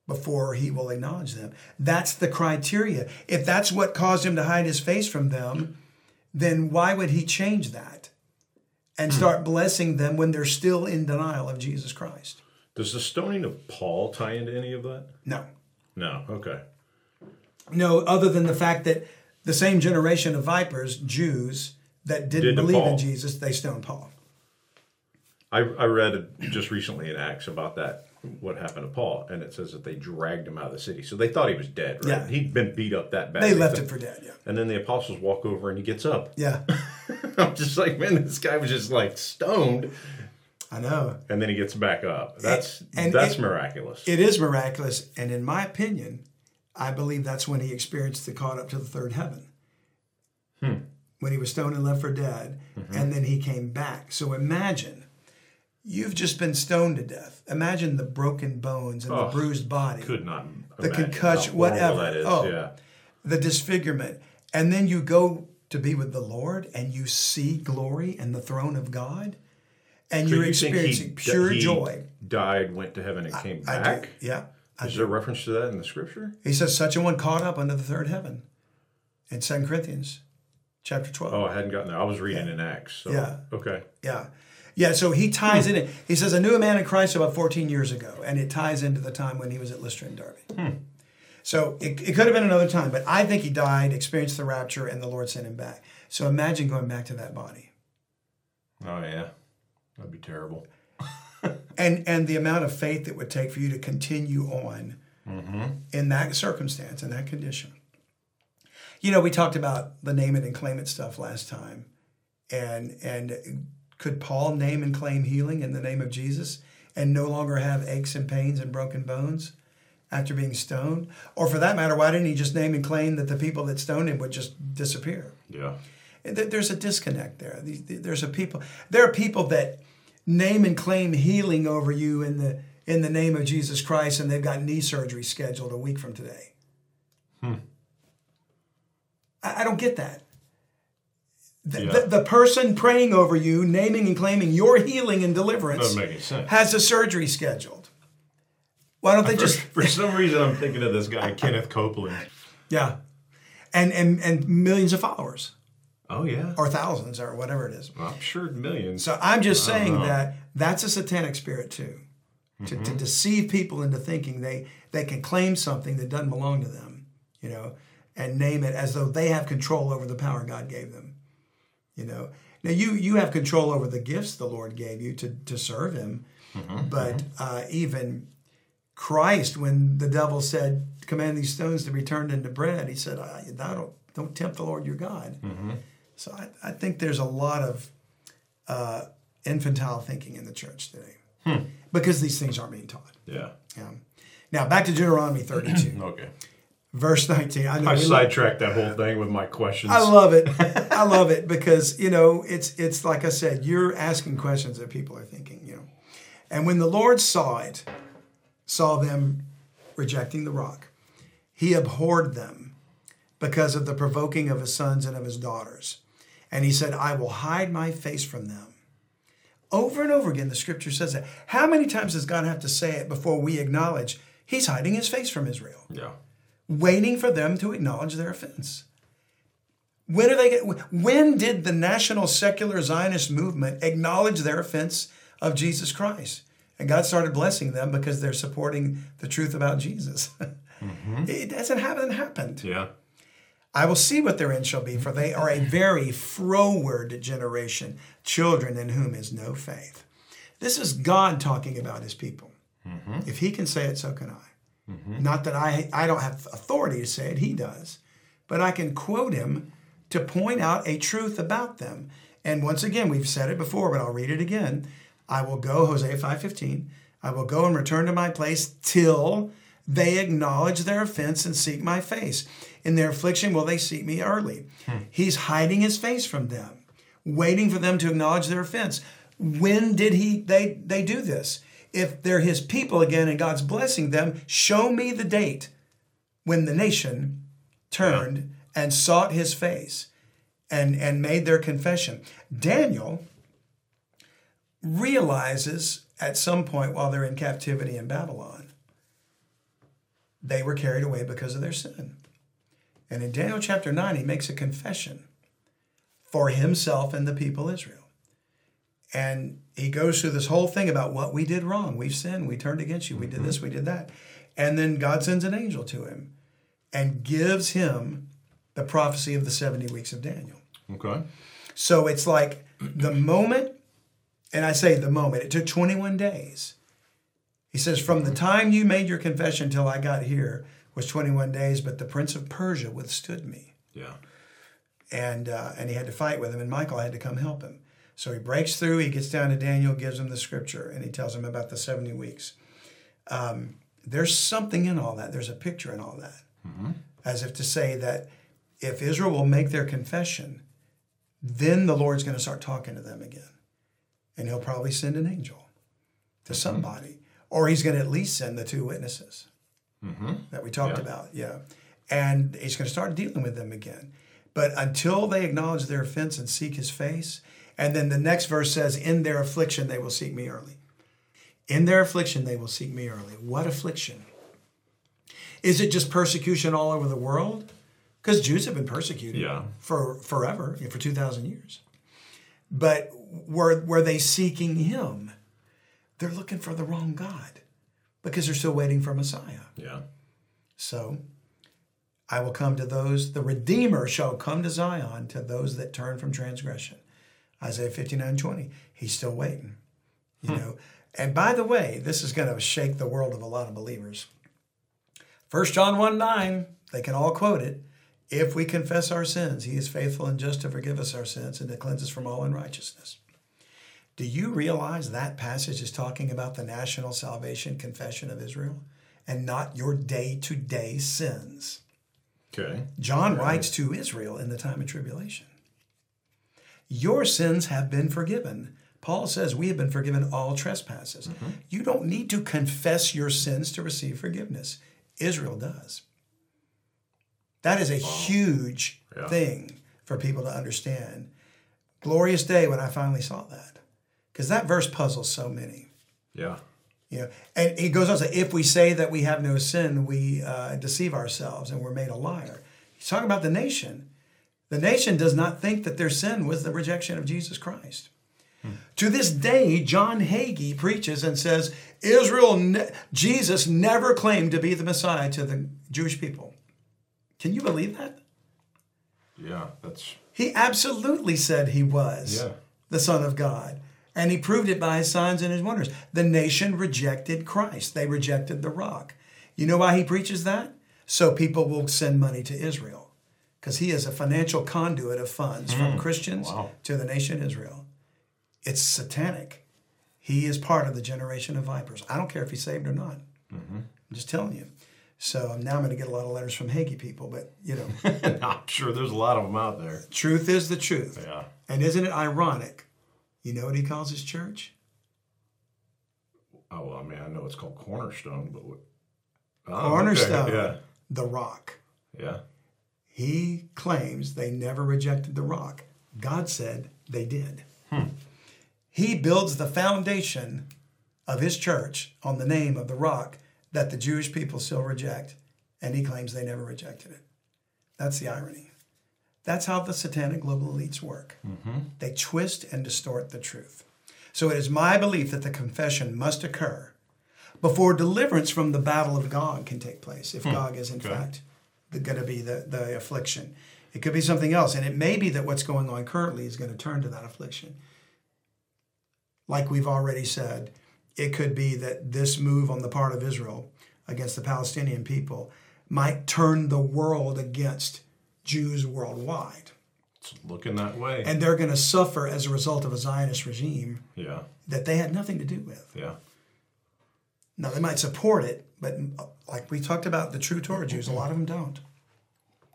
before he will acknowledge them. That's the criteria. If that's what caused him to hide his face from them, then why would he change that and hmm. start blessing them when they're still in denial of Jesus Christ? Does the stoning of Paul tie into any of that? No. No. Okay. No, other than the fact that the same generation of vipers, Jews, that didn't Did believe in Jesus, they stoned Paul. I, I read just recently in Acts about that, what happened to Paul, and it says that they dragged him out of the city. So they thought he was dead, right? Yeah. He'd been beat up that bad. They left him for dead, yeah. And then the apostles walk over and he gets up. Yeah, I'm just like, man, this guy was just like stoned, I know. and then he gets back up. That's and that's it- miraculous. It is miraculous, and in my opinion, I believe that's when he experienced the caught up to the third heaven. Hmm. When he was stoned and left for dead, mm-hmm. and then he came back. So imagine, you've just been stoned to death. Imagine the broken bones and Oh, the bruised body, Could not The concussion, whatever. That is. Oh. Yeah. the disfigurement, and then you go to be with the Lord, and you see glory and the throne of God, and So you're you experiencing pure joy. Died, went to heaven, and came I back. do. Yeah. I Is there a reference to that in the scripture? He says, such a one caught up under the third heaven in 2 Corinthians chapter 12. Oh, I hadn't gotten there. I was reading in Acts. So. Yeah. Okay. Yeah. Yeah, so he ties it in. It. He says, I knew a man in Christ about 14 years ago, and it ties into the time when he was at Lystra and Derbe. Hmm. So it, it could have been another time, but I think he died, experienced the rapture, and the Lord sent him back. So imagine going back to that body. Oh yeah, that'd be terrible. And, and the amount of faith it would take for you to continue on mm-hmm. in that circumstance, in that condition. You know, we talked about the name it and claim it stuff last time. And, and Could Paul name and claim healing in the name of Jesus and no longer have aches and pains and broken bones after being stoned? Or for that matter, why didn't he just name and claim that the people that stoned him would just disappear? Yeah. There's a disconnect there. There's a people. There are people that name and claim healing over you in the in the name of Jesus Christ, and they've got knee surgery scheduled a week from today. Hmm. I, I don't get that. The, Yeah. the, the person praying over you, naming and claiming your healing and deliverance, Doesn't make sense. has a surgery scheduled. Why don't they For, just for some reason, I'm thinking of this guy, Kenneth Copeland. yeah, and and and millions of followers Oh, yeah. or thousands or whatever it is. I'm sure millions. So I'm just saying that that's a satanic spirit too, to, Mm-hmm. to deceive people into thinking they they can claim something that doesn't belong to them, you know, and name it as though they have control over the power God gave them, you know. Now you you have control over the gifts the Lord gave you to to serve Him, Mm-hmm. but uh, even Christ, when the devil said, "Command these stones to be turned into bread," he said, I, "Thou don't don't tempt the Lord your God." So I, I think there's a lot of uh, infantile thinking in the church today because these things aren't being taught. yeah. Yeah. Now back to Deuteronomy 32, Okay. verse 19. I I sidetracked that whole thing with my questions. I love it. I love it because you know it's it's like I said, you're asking questions that people are thinking. You know, and when the Lord saw it, saw them rejecting the rock, He abhorred them because of the provoking of His sons and of His daughters, and He said, "I will hide my face from them." Over and over again, the Scripture says that. How many times does God have to say it before we acknowledge He's hiding His face from Israel? yeah. waiting for them to acknowledge their offense. When are they get, when did the national secular Zionist movement acknowledge their offense of Jesus Christ? And God started blessing them because they're supporting the truth about Jesus. Mm-hmm. It hasn't haven't happened. Yeah. I will see what their end shall be, for they are a very froward generation, children in whom is no faith. This is God talking about his people. Mm-hmm. If he can say it, so can I. Mm-hmm. Not that I, I don't have authority to say it, he does. But I can quote him to point out a truth about them. And once again, we've said it before, but I'll read it again. I will go, Hosea 5.15, I will go and return to my place till they acknowledge their offense and seek my face. In their affliction will they seek me early. Hmm. He's hiding his face from them, waiting for them to acknowledge their offense. When did he they they do this? If they're his people again and God's blessing them, show me the date when the nation turned and sought his face and, and made their confession. Daniel realizes at some point while they're in captivity in Babylon, they were carried away because of their sin. And in Daniel chapter 9, he makes a confession for himself and the people Israel. And he goes through this whole thing about what we did wrong. We've sinned. We turned against you. We did this. Mm-hmm. We did that. And then God sends an angel to him and gives him the prophecy of the 70 weeks of Daniel. Okay. So it's like the moment, and I say the moment, it took 21 days. He says, From the time you made your confession till I got here was 21 days, but the prince of Persia withstood me. Yeah. And, uh, and he had to fight with him, and Michael had to come help him. So he breaks through, he gets down to Daniel, gives him the scripture, and he tells him about the 70 weeks. Um, there's something in all that, there's a picture in all that. As if to say that if Israel will make their confession, then the Lord's going to start talking to them again. And he'll probably send an angel to somebody, or he's going to at least send the two witnesses mm-hmm. that we talked Yeah. about. Yeah. And he's going to start dealing with them again. But until they acknowledge their offense and seek his face, and then the next verse says, In their affliction, they will seek me early. In their affliction, they will seek me early. What affliction? Is it just persecution all over the world? Because Jews have been persecuted Yeah. for forever, for 2,000 years. But were, were they seeking him? They're looking for the wrong God because they're still waiting for Messiah. Yeah. So I will come to those, the Redeemer shall come to Zion to those that turn from transgression. Isaiah 59 20. He's still waiting. You hmm. know. And by the way, this is going to shake the world of a lot of believers. 1 John 1 9, they can all quote it. If we confess our sins, he is faithful and just to forgive us our sins and to cleanse us from all unrighteousness. Do you realize that passage is talking about the national salvation confession of Israel and not your day to day sins? Okay. John writes to Israel in the time of tribulation. Your sins have been forgiven. Paul says we have been forgiven all trespasses. Mm-hmm. You don't need to confess your sins to receive forgiveness. Israel does. That is a huge Yeah. thing for people to understand. Glorious day when I finally saw that. Because that verse puzzles so many. Yeah. You know, and he goes on to say, if we say that we have no sin, we uh, deceive ourselves and we're made a liar. He's talking about the nation. The nation does not think that their sin was the rejection of Jesus Christ. To this day, John Hagee preaches and says, Israel, ne- Jesus never claimed to be the Messiah to the Jewish people. Can you believe that? Yeah. That's He absolutely said he was Yeah. the Son of God. And he proved it by his signs and his wonders. The nation rejected Christ, they rejected the rock. You know why he preaches that? So people will send money to Israel. Because he is a financial conduit of funds from Christians Hmm. Wow. to the nation Israel. It's satanic. He is part of the generation of vipers. I don't care if he's saved or not. Mm-hmm. I'm just telling you. So now I'm going to get a lot of letters from Hagee people, but you know, I'm sure there's a lot of them out there. truth is the truth. Yeah. And isn't it ironic? You know what he calls his church? Oh, well, I mean, I know it's called Cornerstone, but what? Oh, okay, Cornerstone, Yeah. the rock. Yeah. He claims they never rejected the rock. God said they did. Hmm. He builds the foundation of his church on the name of the rock that the Jewish people still reject, and he claims they never rejected it. That's the irony. That's how the satanic global elites work. Mm-hmm. They twist and distort the truth. So it is my belief that the confession must occur before deliverance from the battle of Gog can take place, if hmm. Gog is in Okay. fact going to be the, the affliction. It could be something else, and it may be that what's going on currently is going to turn to that affliction. Like we've already said, it could be that this move on the part of Israel against the Palestinian people might turn the world against Jews worldwide. It's looking that way. And they're going to suffer as a result of a Zionist regime yeah. that they had nothing to do with. Yeah. Now, they might support it, but like we talked about the true Torah Jews, a lot of them don't.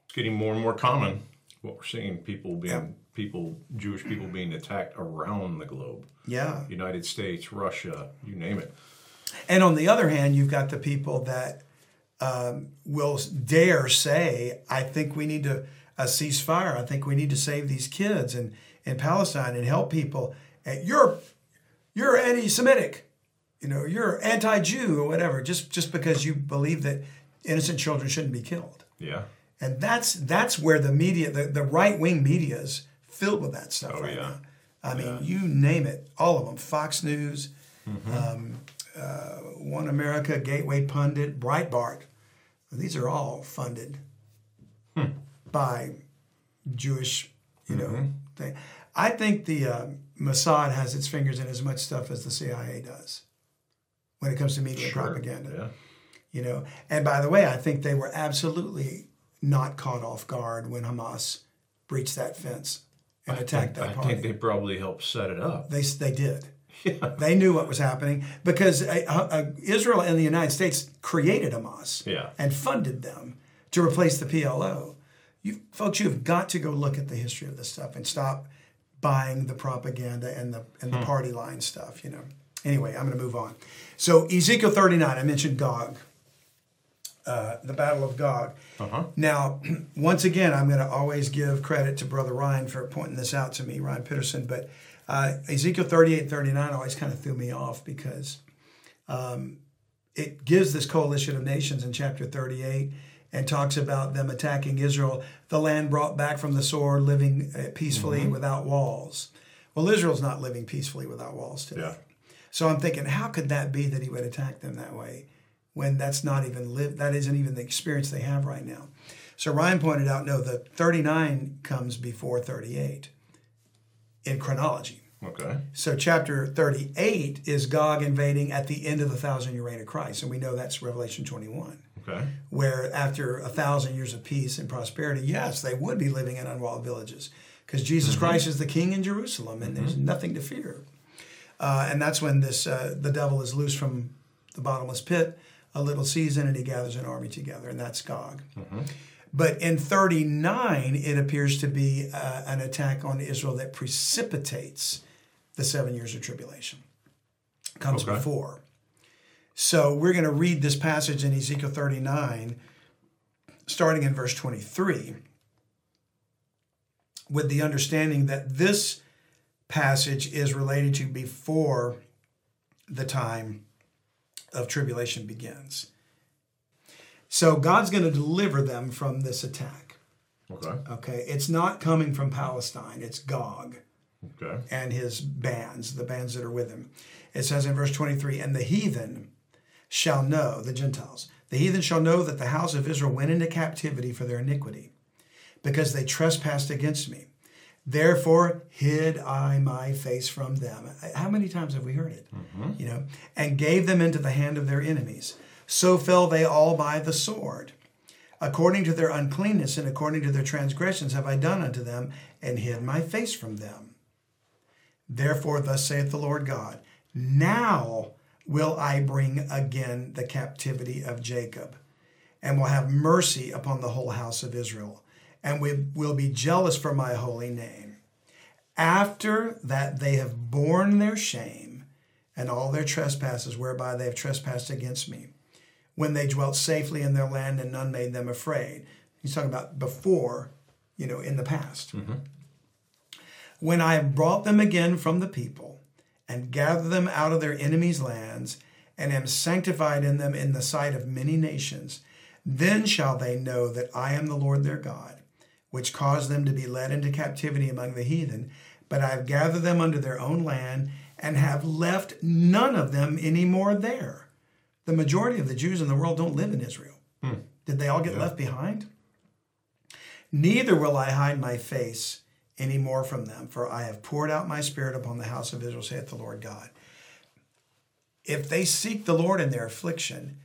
It's getting more and more common. What we're seeing, people being Yeah. people, Jewish people being attacked around the globe. Yeah. United States, Russia, you name it. And on the other hand, you've got the people that um, will dare say, I think we need to a ceasefire. I think we need to save these kids in, in Palestine and help people. And you're you're anti-Semitic, you know, you're anti-Jew or whatever, just just because you believe that innocent children shouldn't be killed. Yeah. And that's that's where the media, the, the right wing media is filled with that stuff Oh, right yeah. now. I mean, you name it, all of them. Fox News, Mm-hmm. um, uh, One America, Gateway Pundit, Breitbart. These are all funded Hmm. by Jewish, you know. Mm-hmm. Thing. I think the uh, Mossad has its fingers in as much stuff as the CIA does when it comes to media Sure. propaganda Yeah. you know. And by the way, I think they were absolutely not caught off guard when Hamas breached that fence and attacked I that party. I think they probably helped set it up. They they did. They knew what was happening because uh, uh, Israel and the United States created Hamas Yeah. and funded them to replace the PLO. You folks, you've got to go look at the history of this stuff and stop buying the propaganda and the and the party line stuff. You know. Anyway, I'm going to move on. So Ezekiel 39, I mentioned Gog, uh, the Battle of Gog. Uh-huh. Now, once again, I'm going to always give credit to Brother Ryan for pointing this out to me, Ryan Pitterson. But uh, Ezekiel 38 39 always kind of threw me off because um, it gives this coalition of nations in chapter 38 and talks about them attacking Israel, the land brought back from the sword, living uh, peacefully without walls. Well, Israel's not living peacefully without walls today. Yeah. So I'm thinking, how could that be that he would attack them that way when that's not even live that isn't even the experience they have right now. So Ryan pointed out, no, the 39 comes before 38 in chronology. Okay. So chapter 38 is Gog invading at the end of the thousand year reign of Christ, and we know that's Revelation 21 Okay. where after a thousand years of peace and prosperity, yes, they would be living in unwalled villages because Jesus Christ is the king in Jerusalem and there's nothing to fear. Uh, and that's when this uh, the devil is loose from the bottomless pit a little season and he gathers an army together, and that's Gog. But in 39, it appears to be uh, an attack on Israel that precipitates the seven years of tribulation. Comes Okay. before. So we're going to read this passage in Ezekiel 39, starting in verse 23, with the understanding that this passage is related to before the time of tribulation begins. So God's going to deliver them from this attack. Okay. Okay, it's not coming from Palestine, it's Gog Okay. and his bands, the bands that are with him. It says in verse 23 And the heathen shall know, the Gentiles, the heathen shall know that the house of Israel went into captivity for their iniquity, because they trespassed against me. Therefore hid I my face from them. How many times have we heard it? Mm-hmm. You know, and gave them into the hand of their enemies. So fell they all by the sword. According to their uncleanness and according to their transgressions have I done unto them, and hid my face from them. Therefore, thus saith the Lord God, now will I bring again the captivity of Jacob, and will have mercy upon the whole house of Israel, and will be jealous for my holy name. After that they have borne their shame and all their trespasses whereby they have trespassed against me, when they dwelt safely in their land and none made them afraid. He's talking about before, you know, in the past mm-hmm. when I have brought them again from the people and gathered them out of their enemies' lands and am sanctified in them in the sight of many nations, then shall they know that I am the Lord their God, which caused them to be led into captivity among the heathen. But I have gathered them unto their own land and have left none of them any more there. The majority of the Jews in the world don't live in Israel. Hmm. Did they all get left behind? Neither will I hide my face any more from them, for I have poured out my spirit upon the house of Israel, saith the Lord God. If they seek the Lord in their affliction,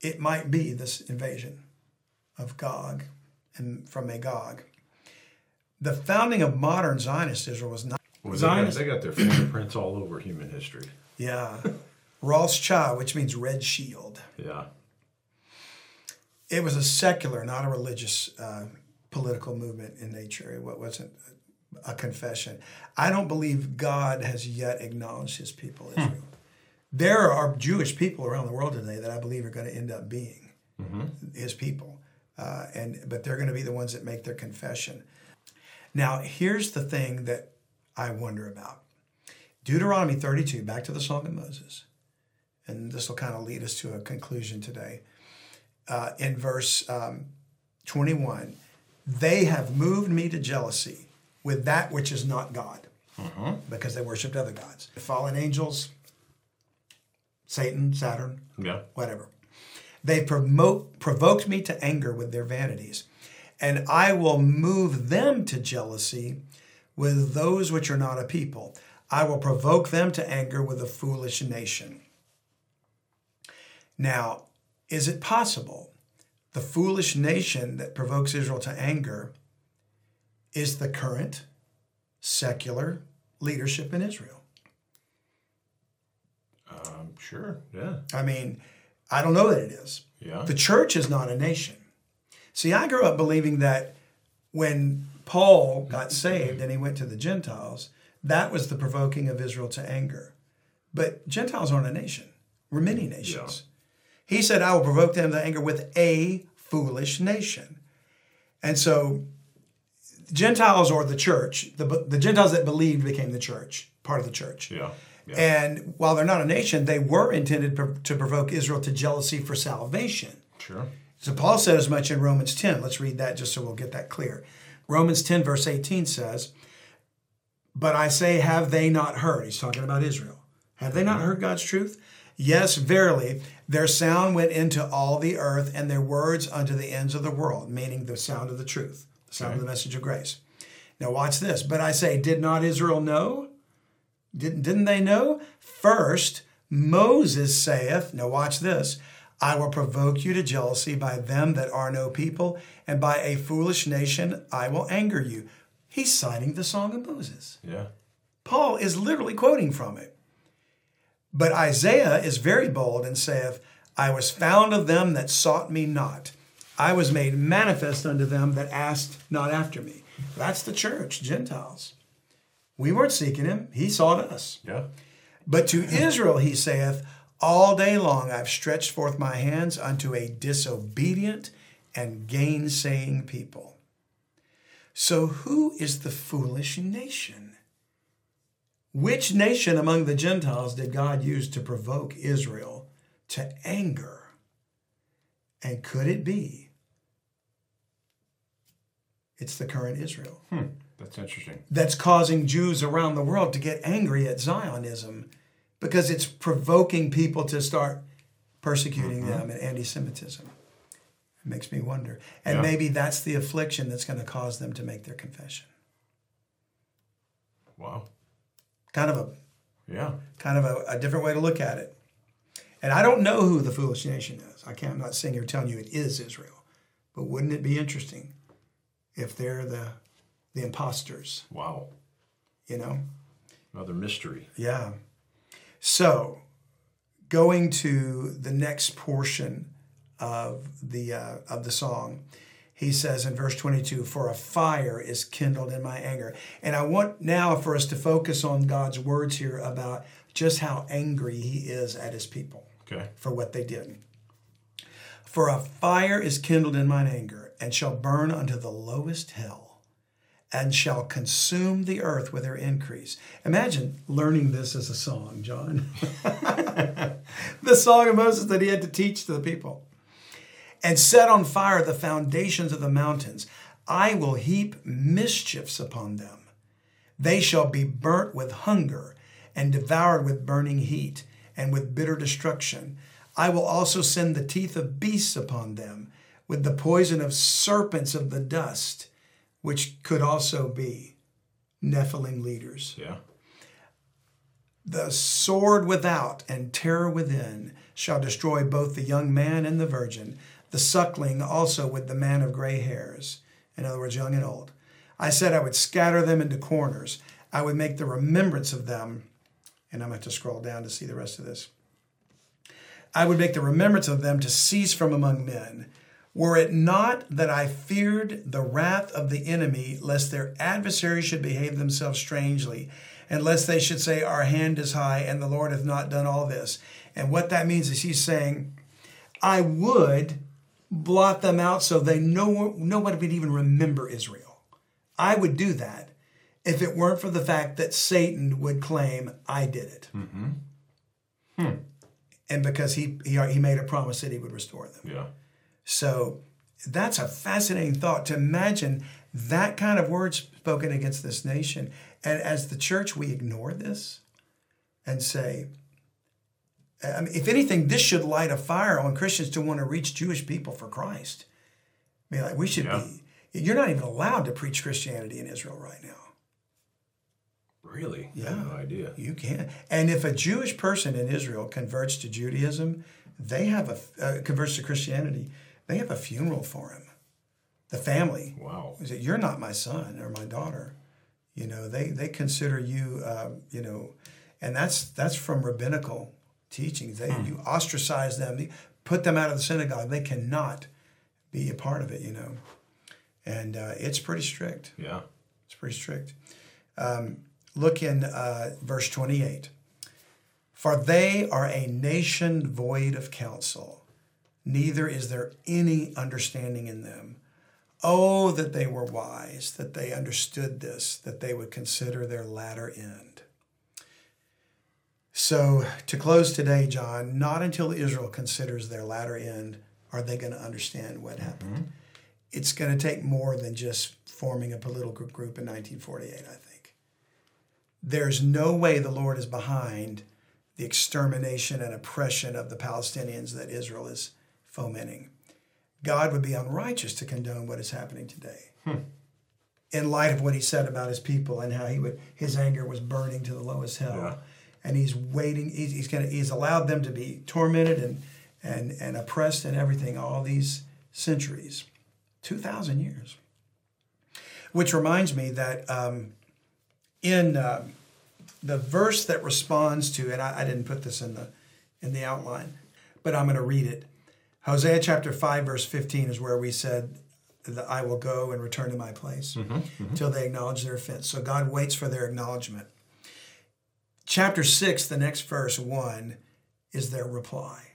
it might be this invasion of Gog and from Magog. The founding of modern Zionist Israel was not Well, they, got, Zionist. they got their fingerprints all over human history. Yeah. Cha, which means red shield. Yeah. It was a secular, not a religious uh, political movement in nature. It wasn't a confession. I don't believe God has yet acknowledged his people, Israel. There are Jewish people around the world today that I believe are going to end up being his people, uh, and but they're going to be the ones that make their confession. Now, here's the thing that I wonder about Deuteronomy 32, back to the Song of Moses, and this will kind of lead us to a conclusion today. Uh, in verse um, 21, they have moved me to jealousy with that which is not God, because they worshipped other gods, fallen angels, Satan, Saturn, Yeah. whatever. They promote, provoked me to anger with their vanities, and I will move them to jealousy with those which are not a people. I will provoke them to anger with a foolish nation. Now, is it possible the foolish nation that provokes Israel to anger is the current secular leadership in Israel? Um, sure. Yeah. I mean, I don't know that it is. Yeah. The church is not a nation. See, I grew up believing that when Paul got saved and he went to the Gentiles, that was the provoking of Israel to anger. But Gentiles aren't a nation, we're many nations. He said, I will provoke them to anger with a foolish nation. And so, Gentiles or the church, the, the Gentiles that believed became the church, part of the church. Yeah. Yeah. And while they're not a nation, they were intended to provoke Israel to jealousy for salvation. Sure. So Paul said as much in Romans 10. Let's read that just so we'll get that clear. Romans 10, verse 18 says, But I say, have they not heard? He's talking about Israel. Have they not mm-hmm. heard God's truth? Yes, verily, their sound went into all the earth, and their words unto the ends of the world, meaning the sound of the truth, the sound of the message of grace. Now, watch this. But I say, did not Israel know? Didn't, didn't they know? First, Moses saith, now watch this, I will provoke you to jealousy by them that are no people, and by a foolish nation I will anger you. He's citing the Song of Moses. Yeah. Paul is literally quoting from it. But Isaiah is very bold and saith, I was found of them that sought me not. I was made manifest unto them that asked not after me. That's the church, Gentiles. We weren't seeking him, he sought us. Yeah. But to Israel he saith, All day long I've stretched forth my hands unto a disobedient and gainsaying people. So who is the foolish nation? Which nation among the Gentiles did God use to provoke Israel to anger? And could it be it's the current Israel Hmm. That's interesting. that's causing Jews around the world to get angry at Zionism because it's provoking people to start persecuting them and anti Semitism? It makes me wonder. And Yeah. maybe that's the affliction that's going to cause them to make their confession. Wow. Kind of a Yeah. kind of a, a different way to look at it. And I don't know who the foolish nation is. I can't. I'm not sitting here telling you it is Israel, but wouldn't it be interesting if they're the the imposters? Wow. You know. Another mystery. Yeah. So, going to the next portion of the uh, of the song, he says in verse 22, "For a fire is kindled in my anger." And I want now for us to focus on God's words here about just how angry he is at his people Okay. for what they did. For a fire is kindled in mine anger, and shall burn unto the lowest hell, and shall consume the earth with her increase. Imagine learning this as a song, John. the song of Moses that he had to teach to the people. And set on fire the foundations of the mountains. I will heap mischiefs upon them. They shall be burnt with hunger and devoured with burning heat and with bitter destruction. I will also send the teeth of beasts upon them with the poison of serpents of the dust, which could also be Nephilim leaders. Yeah. The sword without and terror within shall destroy both the young man and the virgin, the suckling also with the man of gray hairs, in other words, young and old. I said I would scatter them into corners. I would make the remembrance of them, and I'm going to have to scroll down to see the rest of this. I would make the remembrance of them to cease from among men. Were it not that I feared the wrath of the enemy, lest their adversaries should behave themselves strangely, and lest they should say, Our hand is high, and the Lord hath not done all this. And what that means is he's saying, I would blot them out so they no nobody would even remember Israel. I would do that if it weren't for the fact that Satan would claim I did it. Mm-hmm. And because he, he he made a promise that he would restore them. Yeah. So that's a fascinating thought to imagine that kind of words spoken against this nation. And as the church, we ignore this and say, I mean, if anything, this should light a fire on Christians to want to reach Jewish people for Christ. I mean, like we should Yeah. be. You're not even allowed to preach Christianity in Israel right now. Really? Yeah. no idea. You can't. And if a Jewish person in Israel converts to Judaism, they have a uh, converts to Christianity. They have a funeral for him. The family. Wow. Is that you're not my son or my daughter? You know, they they consider you, uh, you know, and that's that's from rabbinical teachings. They you ostracize them, you put them out of the synagogue. They cannot be a part of it. You know, and uh, it's pretty strict. Yeah. It's pretty strict. Um, look in uh, verse 28. For they are a nation void of counsel, neither is there any understanding in them. Oh, that they were wise, that they understood this, that they would consider their latter end. So, to close today, John, not until Israel considers their latter end are they going to understand what mm-hmm. happened it's going to take more than just forming a political group in 1948, I think. There's no way the Lord is behind the extermination and oppression of the Palestinians that Israel is fomenting. God would be unrighteous to condone what is happening today. Hmm. In light of what he said about his people and how he would his anger was burning to the lowest hell. Yeah. And he's waiting, he's, he's gonna he's allowed them to be tormented and and and oppressed and everything all these centuries. 2,000 years. Which reminds me that um, in uh, the verse that responds to, and I, I didn't put this in the in the outline, but I'm going to read it. Hosea chapter 5, verse 15 is where we said that I will go and return to my place until they acknowledge their offense. So God waits for their acknowledgement. Chapter 6, the next verse 1, is their reply.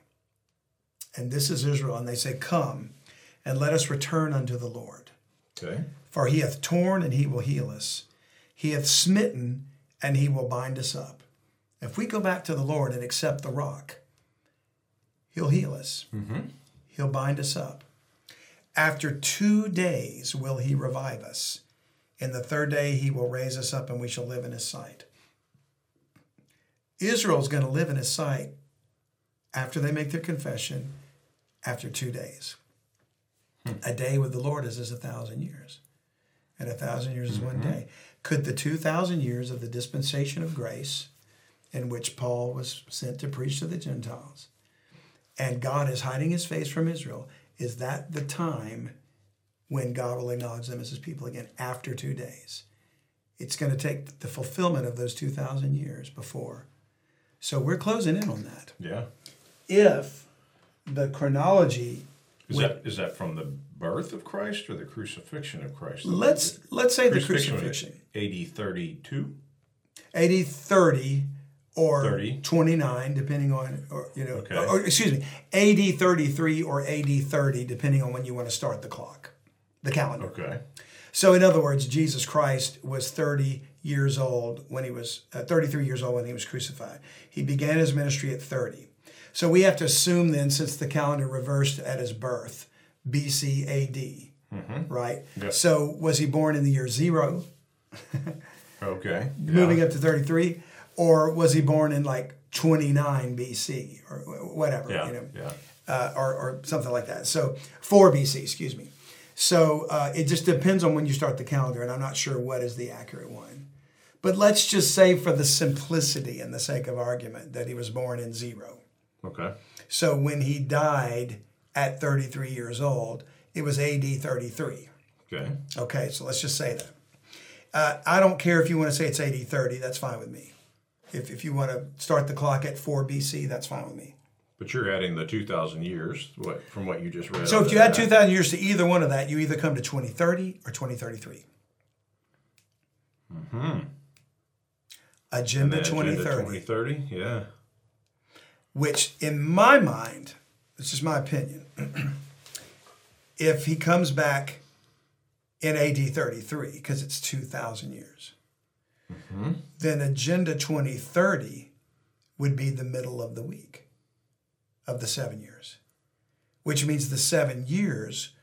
And this is Israel, and they say, Come and let us return unto the Lord. Okay. For he hath torn and he will heal us. He hath smitten and he will bind us up. If we go back to the Lord and accept the rock, he'll heal us. Mm-hmm. He'll bind us up. After two days will he revive us. In the third day he will raise us up and we shall live in his sight. Israel's going to live in his sight after they make their confession after two days. Hmm. A day with the Lord is as a thousand years, and a thousand years is one mm-hmm. day. Could the 2,000 years of the dispensation of grace, in which Paul was sent to preach to the Gentiles, and God is hiding his face from Israel, is that the time when God will acknowledge them as his people again after two days? It's going to take the fulfillment of those 2,000 years before. So we're closing in on that. Yeah. If the chronology Is that is that from the birth of Christ or the crucifixion of Christ? let's let's say the Crucifixion was crucifixion AD 32. 80 30 or 30. 29 depending on or you know Okay. or, excuse me AD 33 or AD 30 depending on when you want to start the clock the calendar Okay. so in other words Jesus Christ was 30 years old when he was uh, 33 years old when he was crucified. He began his ministry at 30 so we have to assume then since the calendar reversed at his birth BC AD right? Yeah. so was he born in the year 0 Okay. moving up to 33 or was he born in like 29 bc or whatever Yeah. you know? Yeah. uh, or, or something like that. So 4 bc excuse me. So uh, it just depends on when you start the calendar and i'm not sure what is the accurate one but let's just say for the simplicity and the sake of argument that he was born in zero Okay. so when he died at 33 years old it was ad 33 Okay. Okay, so let's just say that. Uh, I don't care if you want to say it's 80 30, that's fine with me. If, if you want to start the clock at 4 BC, that's fine with me. But you're adding the 2,000 years what from what you just read. So if you add 2,000 years to either one of that, you either come to 2030 or 2033. Mm-hmm. Agenda Agenda 2030, 2030. Yeah. which in my mind, this is my opinion, if he comes back in AD 33, because it's 2,000 years, mm-hmm. then Agenda 2030 would be the middle of the week of the seven years, which means the seven years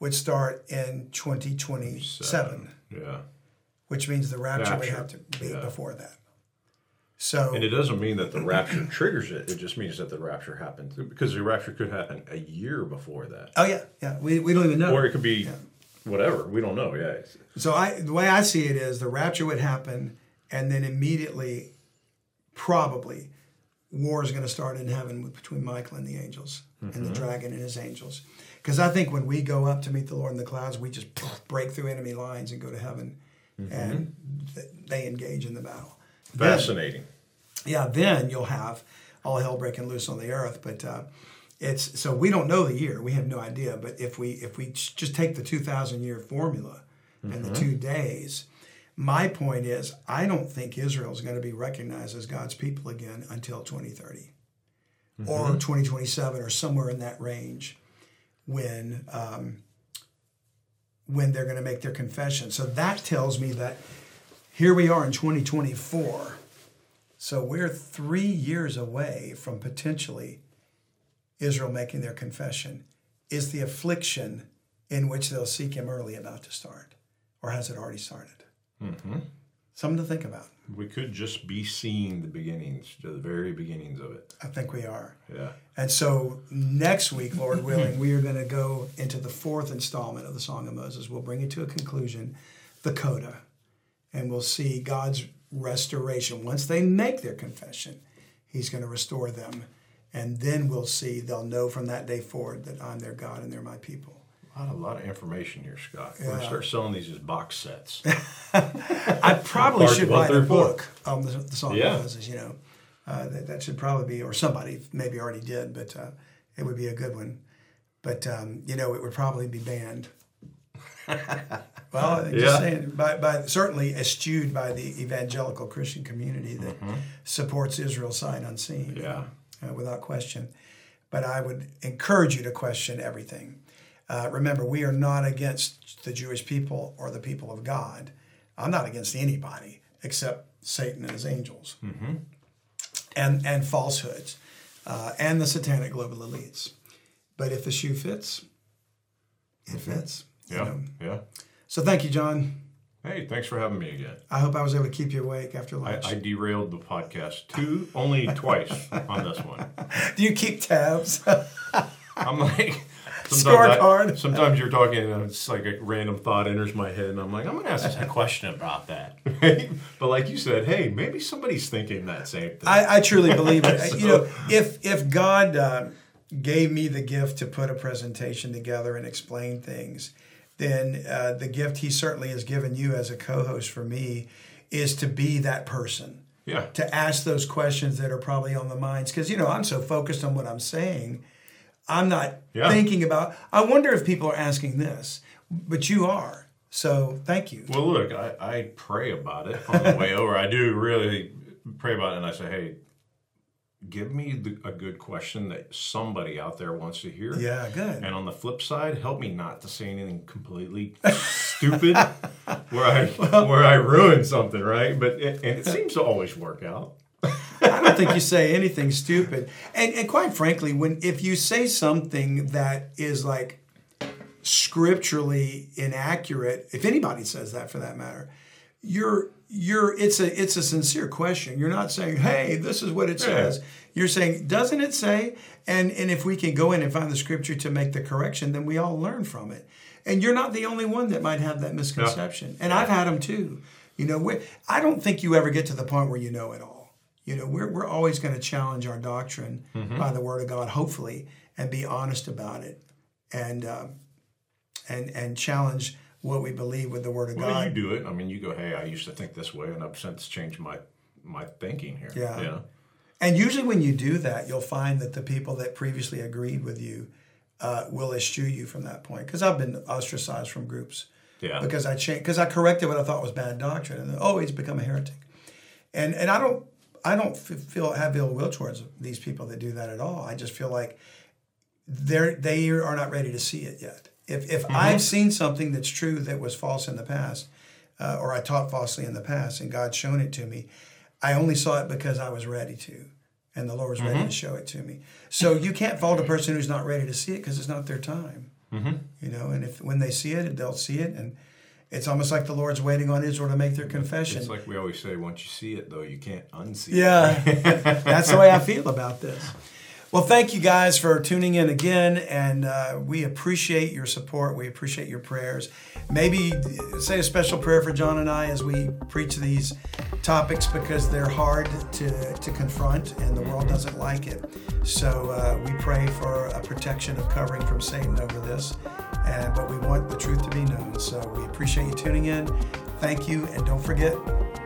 would start in 2027, Yeah. which means the rapture, would have to be yeah. before that. So, And it doesn't mean that the rapture triggers it. It just means that the rapture happened because the rapture could happen a year before that, oh yeah, yeah, we, we don't even know. or it could be whatever. We don't know. Yeah. So I, the way I see it is the rapture would happen, and then immediately, probably, war is going to start in heaven between Michael and the angels, and the mm-hmm. dragon and his angels. Because I think when we go up to meet the Lord in the clouds, we just break through enemy lines and go to heaven, mm-hmm. and th- they engage in the battle. Then- Fascinating. yeah, then you'll have all hell breaking loose on the earth. But uh, it's so we don't know the year; we have no idea. But if we if we just take the two thousand year formula and the two days, my point is, I don't think Israel is going to be recognized as God's people again until twenty thirty or twenty twenty seven or somewhere in that range, when. Um, when they're going to make their confession. So that tells me that here we are in 2024. So we're three years away from potentially Israel making their confession. Is the affliction in which they'll seek him early about to start? Or has it already started? Mm-hmm. Something to think about. We could just be seeing the beginnings, the very beginnings of it. I think we are. Yeah. And so next week, Lord willing, we are going to go into the fourth installment of the Song of Moses. We'll bring it to a conclusion, the coda, and we'll see God's restoration. Once they make their confession, He's going to restore them. And then we'll see, they'll know from that day forward that I'm their God and they're my people. A lot, a lot of information here, Scott. We're start selling these as box sets. I probably should write a book on the, the song Yeah. of Moses. You know, uh, that, that should probably be, or somebody maybe already did, but uh, it would be a good one. But um, you know, it would probably be banned. well, just Yeah. saying, by, by certainly eschewed by the evangelical Christian community that supports Israel sight unseen. Yeah. uh, without question. But I would encourage you to question everything. Uh, remember, we are not against the Jewish people or the people of God. I'm not against anybody except Satan and his angels, and and falsehoods, uh, and the satanic global elites. But if the shoe fits, it fits. You Yeah, know. yeah. So thank you, John. Hey, thanks for having me again. I hope I was able to keep you awake after lunch. I derailed the podcast two, only twice on this one. Do you keep tabs? I'm like, sometimes, Scorecard. I, sometimes you're talking and it's like a random thought enters my head, and I'm like, I'm going to ask a question about that. Right? But like you said, hey, maybe somebody's thinking that same thing. I, I truly believe it. you know, if if God uh, gave me the gift to put a presentation together and explain things, then uh, the gift He certainly has given you as a co-host for me is to be that person yeah. to ask those questions that are probably on the minds. Because you know, I'm so focused on what I'm saying, I'm not Yeah. thinking about. I wonder if people are asking this, but you are. So thank you. Well, look, I, I pray about it on the way over. I do really pray about it, and I say, hey, give me the, a good question that somebody out there wants to hear. Yeah, good. And on the flip side, help me not to say anything completely stupid where I where I ruin something, right? But it, and it seems to always work out. I don't think you say anything stupid. And and quite frankly, when if you say something that is like scripturally inaccurate, if anybody says that for that matter, you're you're it's a it's a sincere question. You're not saying, "Hey, this is what it says." You're saying, "Doesn't it say?" And and if we can go in and find the scripture to make the correction, then we all learn from it. And you're not the only one that might have that misconception. And I've had them too. You know, we I don't think you ever get to the point where you know it all. You know, we're, we're always going to challenge our doctrine by the Word of God, hopefully, and be honest about it, and um, and and challenge what we believe with the Word of Well, God. you do it. I mean, you go, hey, I used to think this way, and I've since changed my my thinking here. Yeah. Know? And usually, when you do that, you'll find that the people that previously agreed with you uh, will eschew you from that point. Because I've been ostracized from groups Yeah. because I changed because I corrected what I thought was bad doctrine, and oh, he's become a heretic. And and I don't I don't feel have ill will towards these people that do that at all. I just feel like they're they are not ready to see it yet. If if mm-hmm. I've seen something that's true that was false in the past, uh, or I taught falsely in the past, and God's shown it to me, I only saw it because I was ready to, and the Lord was ready to mm-hmm. show it to me. So you can't fault a person who's not ready to see it because it's not their time. Mm-hmm. You know, and if when they see it, they'll see it, and it's almost like the Lord's waiting on Israel to make their confession. It's like we always say, once you see it, though, you can't unsee it. Yeah, that's the way I feel about this. Well, thank you guys for tuning in again, and uh, we appreciate your support. We appreciate your prayers. Maybe say a special prayer for John and I as we preach these topics because they're hard to, to confront and the world doesn't like it. So uh, we pray for a protection of covering from Satan over this, but we want the truth to be known. So we appreciate you tuning in. Thank you, and don't forget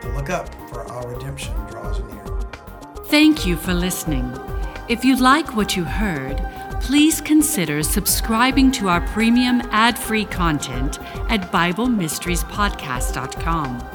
to look up for our redemption draws near. Thank you for listening. If you like what you heard, please consider subscribing to our premium ad free content at BibleMysteriesPodcast.com.